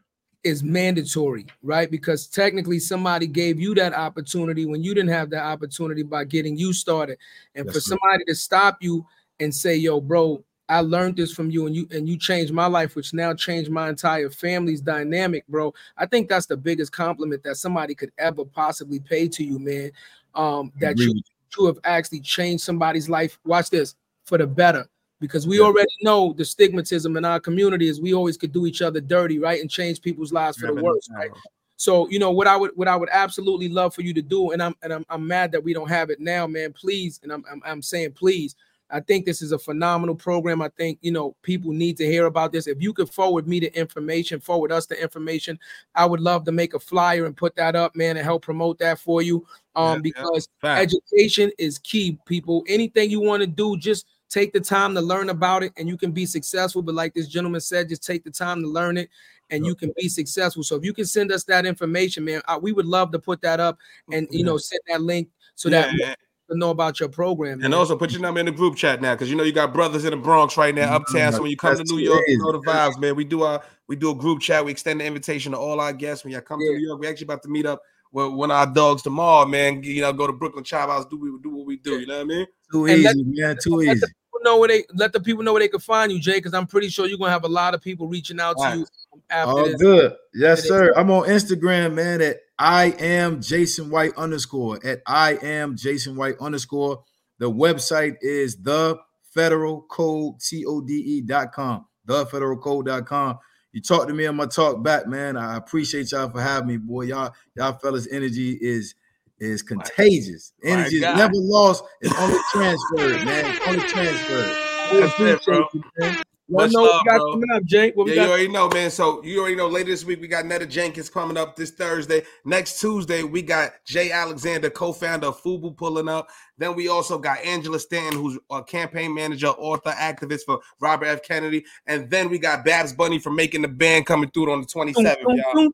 is mandatory, right? Because technically somebody gave you that opportunity when you didn't have that opportunity by getting you started. And for That's right. somebody to stop you and say, "Yo, bro, I learned this from you and you and you changed my life, which now changed my entire family's dynamic, bro." I think that's the biggest compliment that somebody could ever possibly pay to you, man. Um, that you to have actually changed somebody's life. Watch this for the better. Because we Yeah. already know the stigmatism in our community is we always could do each other dirty, right? And change people's lives for the worse, right? So you know what I would what I would absolutely love for you to do, and I'm and I'm, I'm mad that we don't have it now, man. Please, and I'm, I'm I'm saying please. I think this is a phenomenal program. I think you know people need to hear about this. If you could forward me the information, forward us the information, I would love to make a flyer and put that up, man, and help promote that for you. Um, Yeah, because education is key, people. Anything you want to do, just take the time to learn about it, and you can be successful. But like this gentleman said, just take the time to learn it, and you can be successful. So if you can send us that information, man, I, we would love to put that up and you know send that link so Yeah, that we yeah. can know about your program. And man. also put your number in the group chat now, because you know you got brothers in the Bronx right now, mm-hmm. uptown. So when you come to New York, you know the vibes, man. We do our we do a group chat. We extend the invitation to all our guests. When y'all come Yeah. to New York, we actually about to meet up with one of our dogs tomorrow, man. You know, go to Brooklyn Chop House, do we do what we do. You know what I mean? Too And easy, let- man. Too let easy. the people know where they let the people know where they can find you, Jay, because I'm pretty sure you're gonna have a lot of people reaching out to Right. you after All this. good. Yes, It is. sir. I'm on Instagram, man, at I am Jason White underscore. At I am Jason White underscore. The website is the federal code C-O-D-E dot com. The federal code.com. You talk to me, I'm talk back, man. I appreciate y'all for having me, boy. Y'all, y'all fellas' energy is is contagious. My Energy is God. never lost, it's only transferred, man. It's only transferred. That's it, bro. you, Much know love, we got bro. coming up, Jay. What we Yeah, you already know, man. So you already know later this week we got Netta Jenkins coming up this Thursday. Next Tuesday, we got Jay Alexander, co-founder of Fubu, pulling up. Then we also got Angela Stanton, who's a campaign manager, author, activist for Robert F. Kennedy. And then we got Babs Bunny from making the band coming through on the 27th, y'all.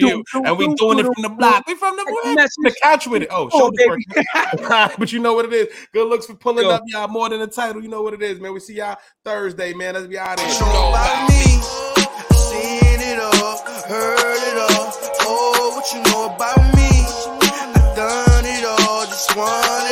Doo-doo-doo-doo-doo. And we doing it from the block. We from the block. The couch with it. Oh, Oh, work. but you know what it is. Good looks for pulling Yo. up, y'all. More than a title. You know what it is, man. We see y'all Thursday, man. Let's be out of here. you know about me? I seen it all, heard it all. Oh, what you know about me? I done it all, just want it all.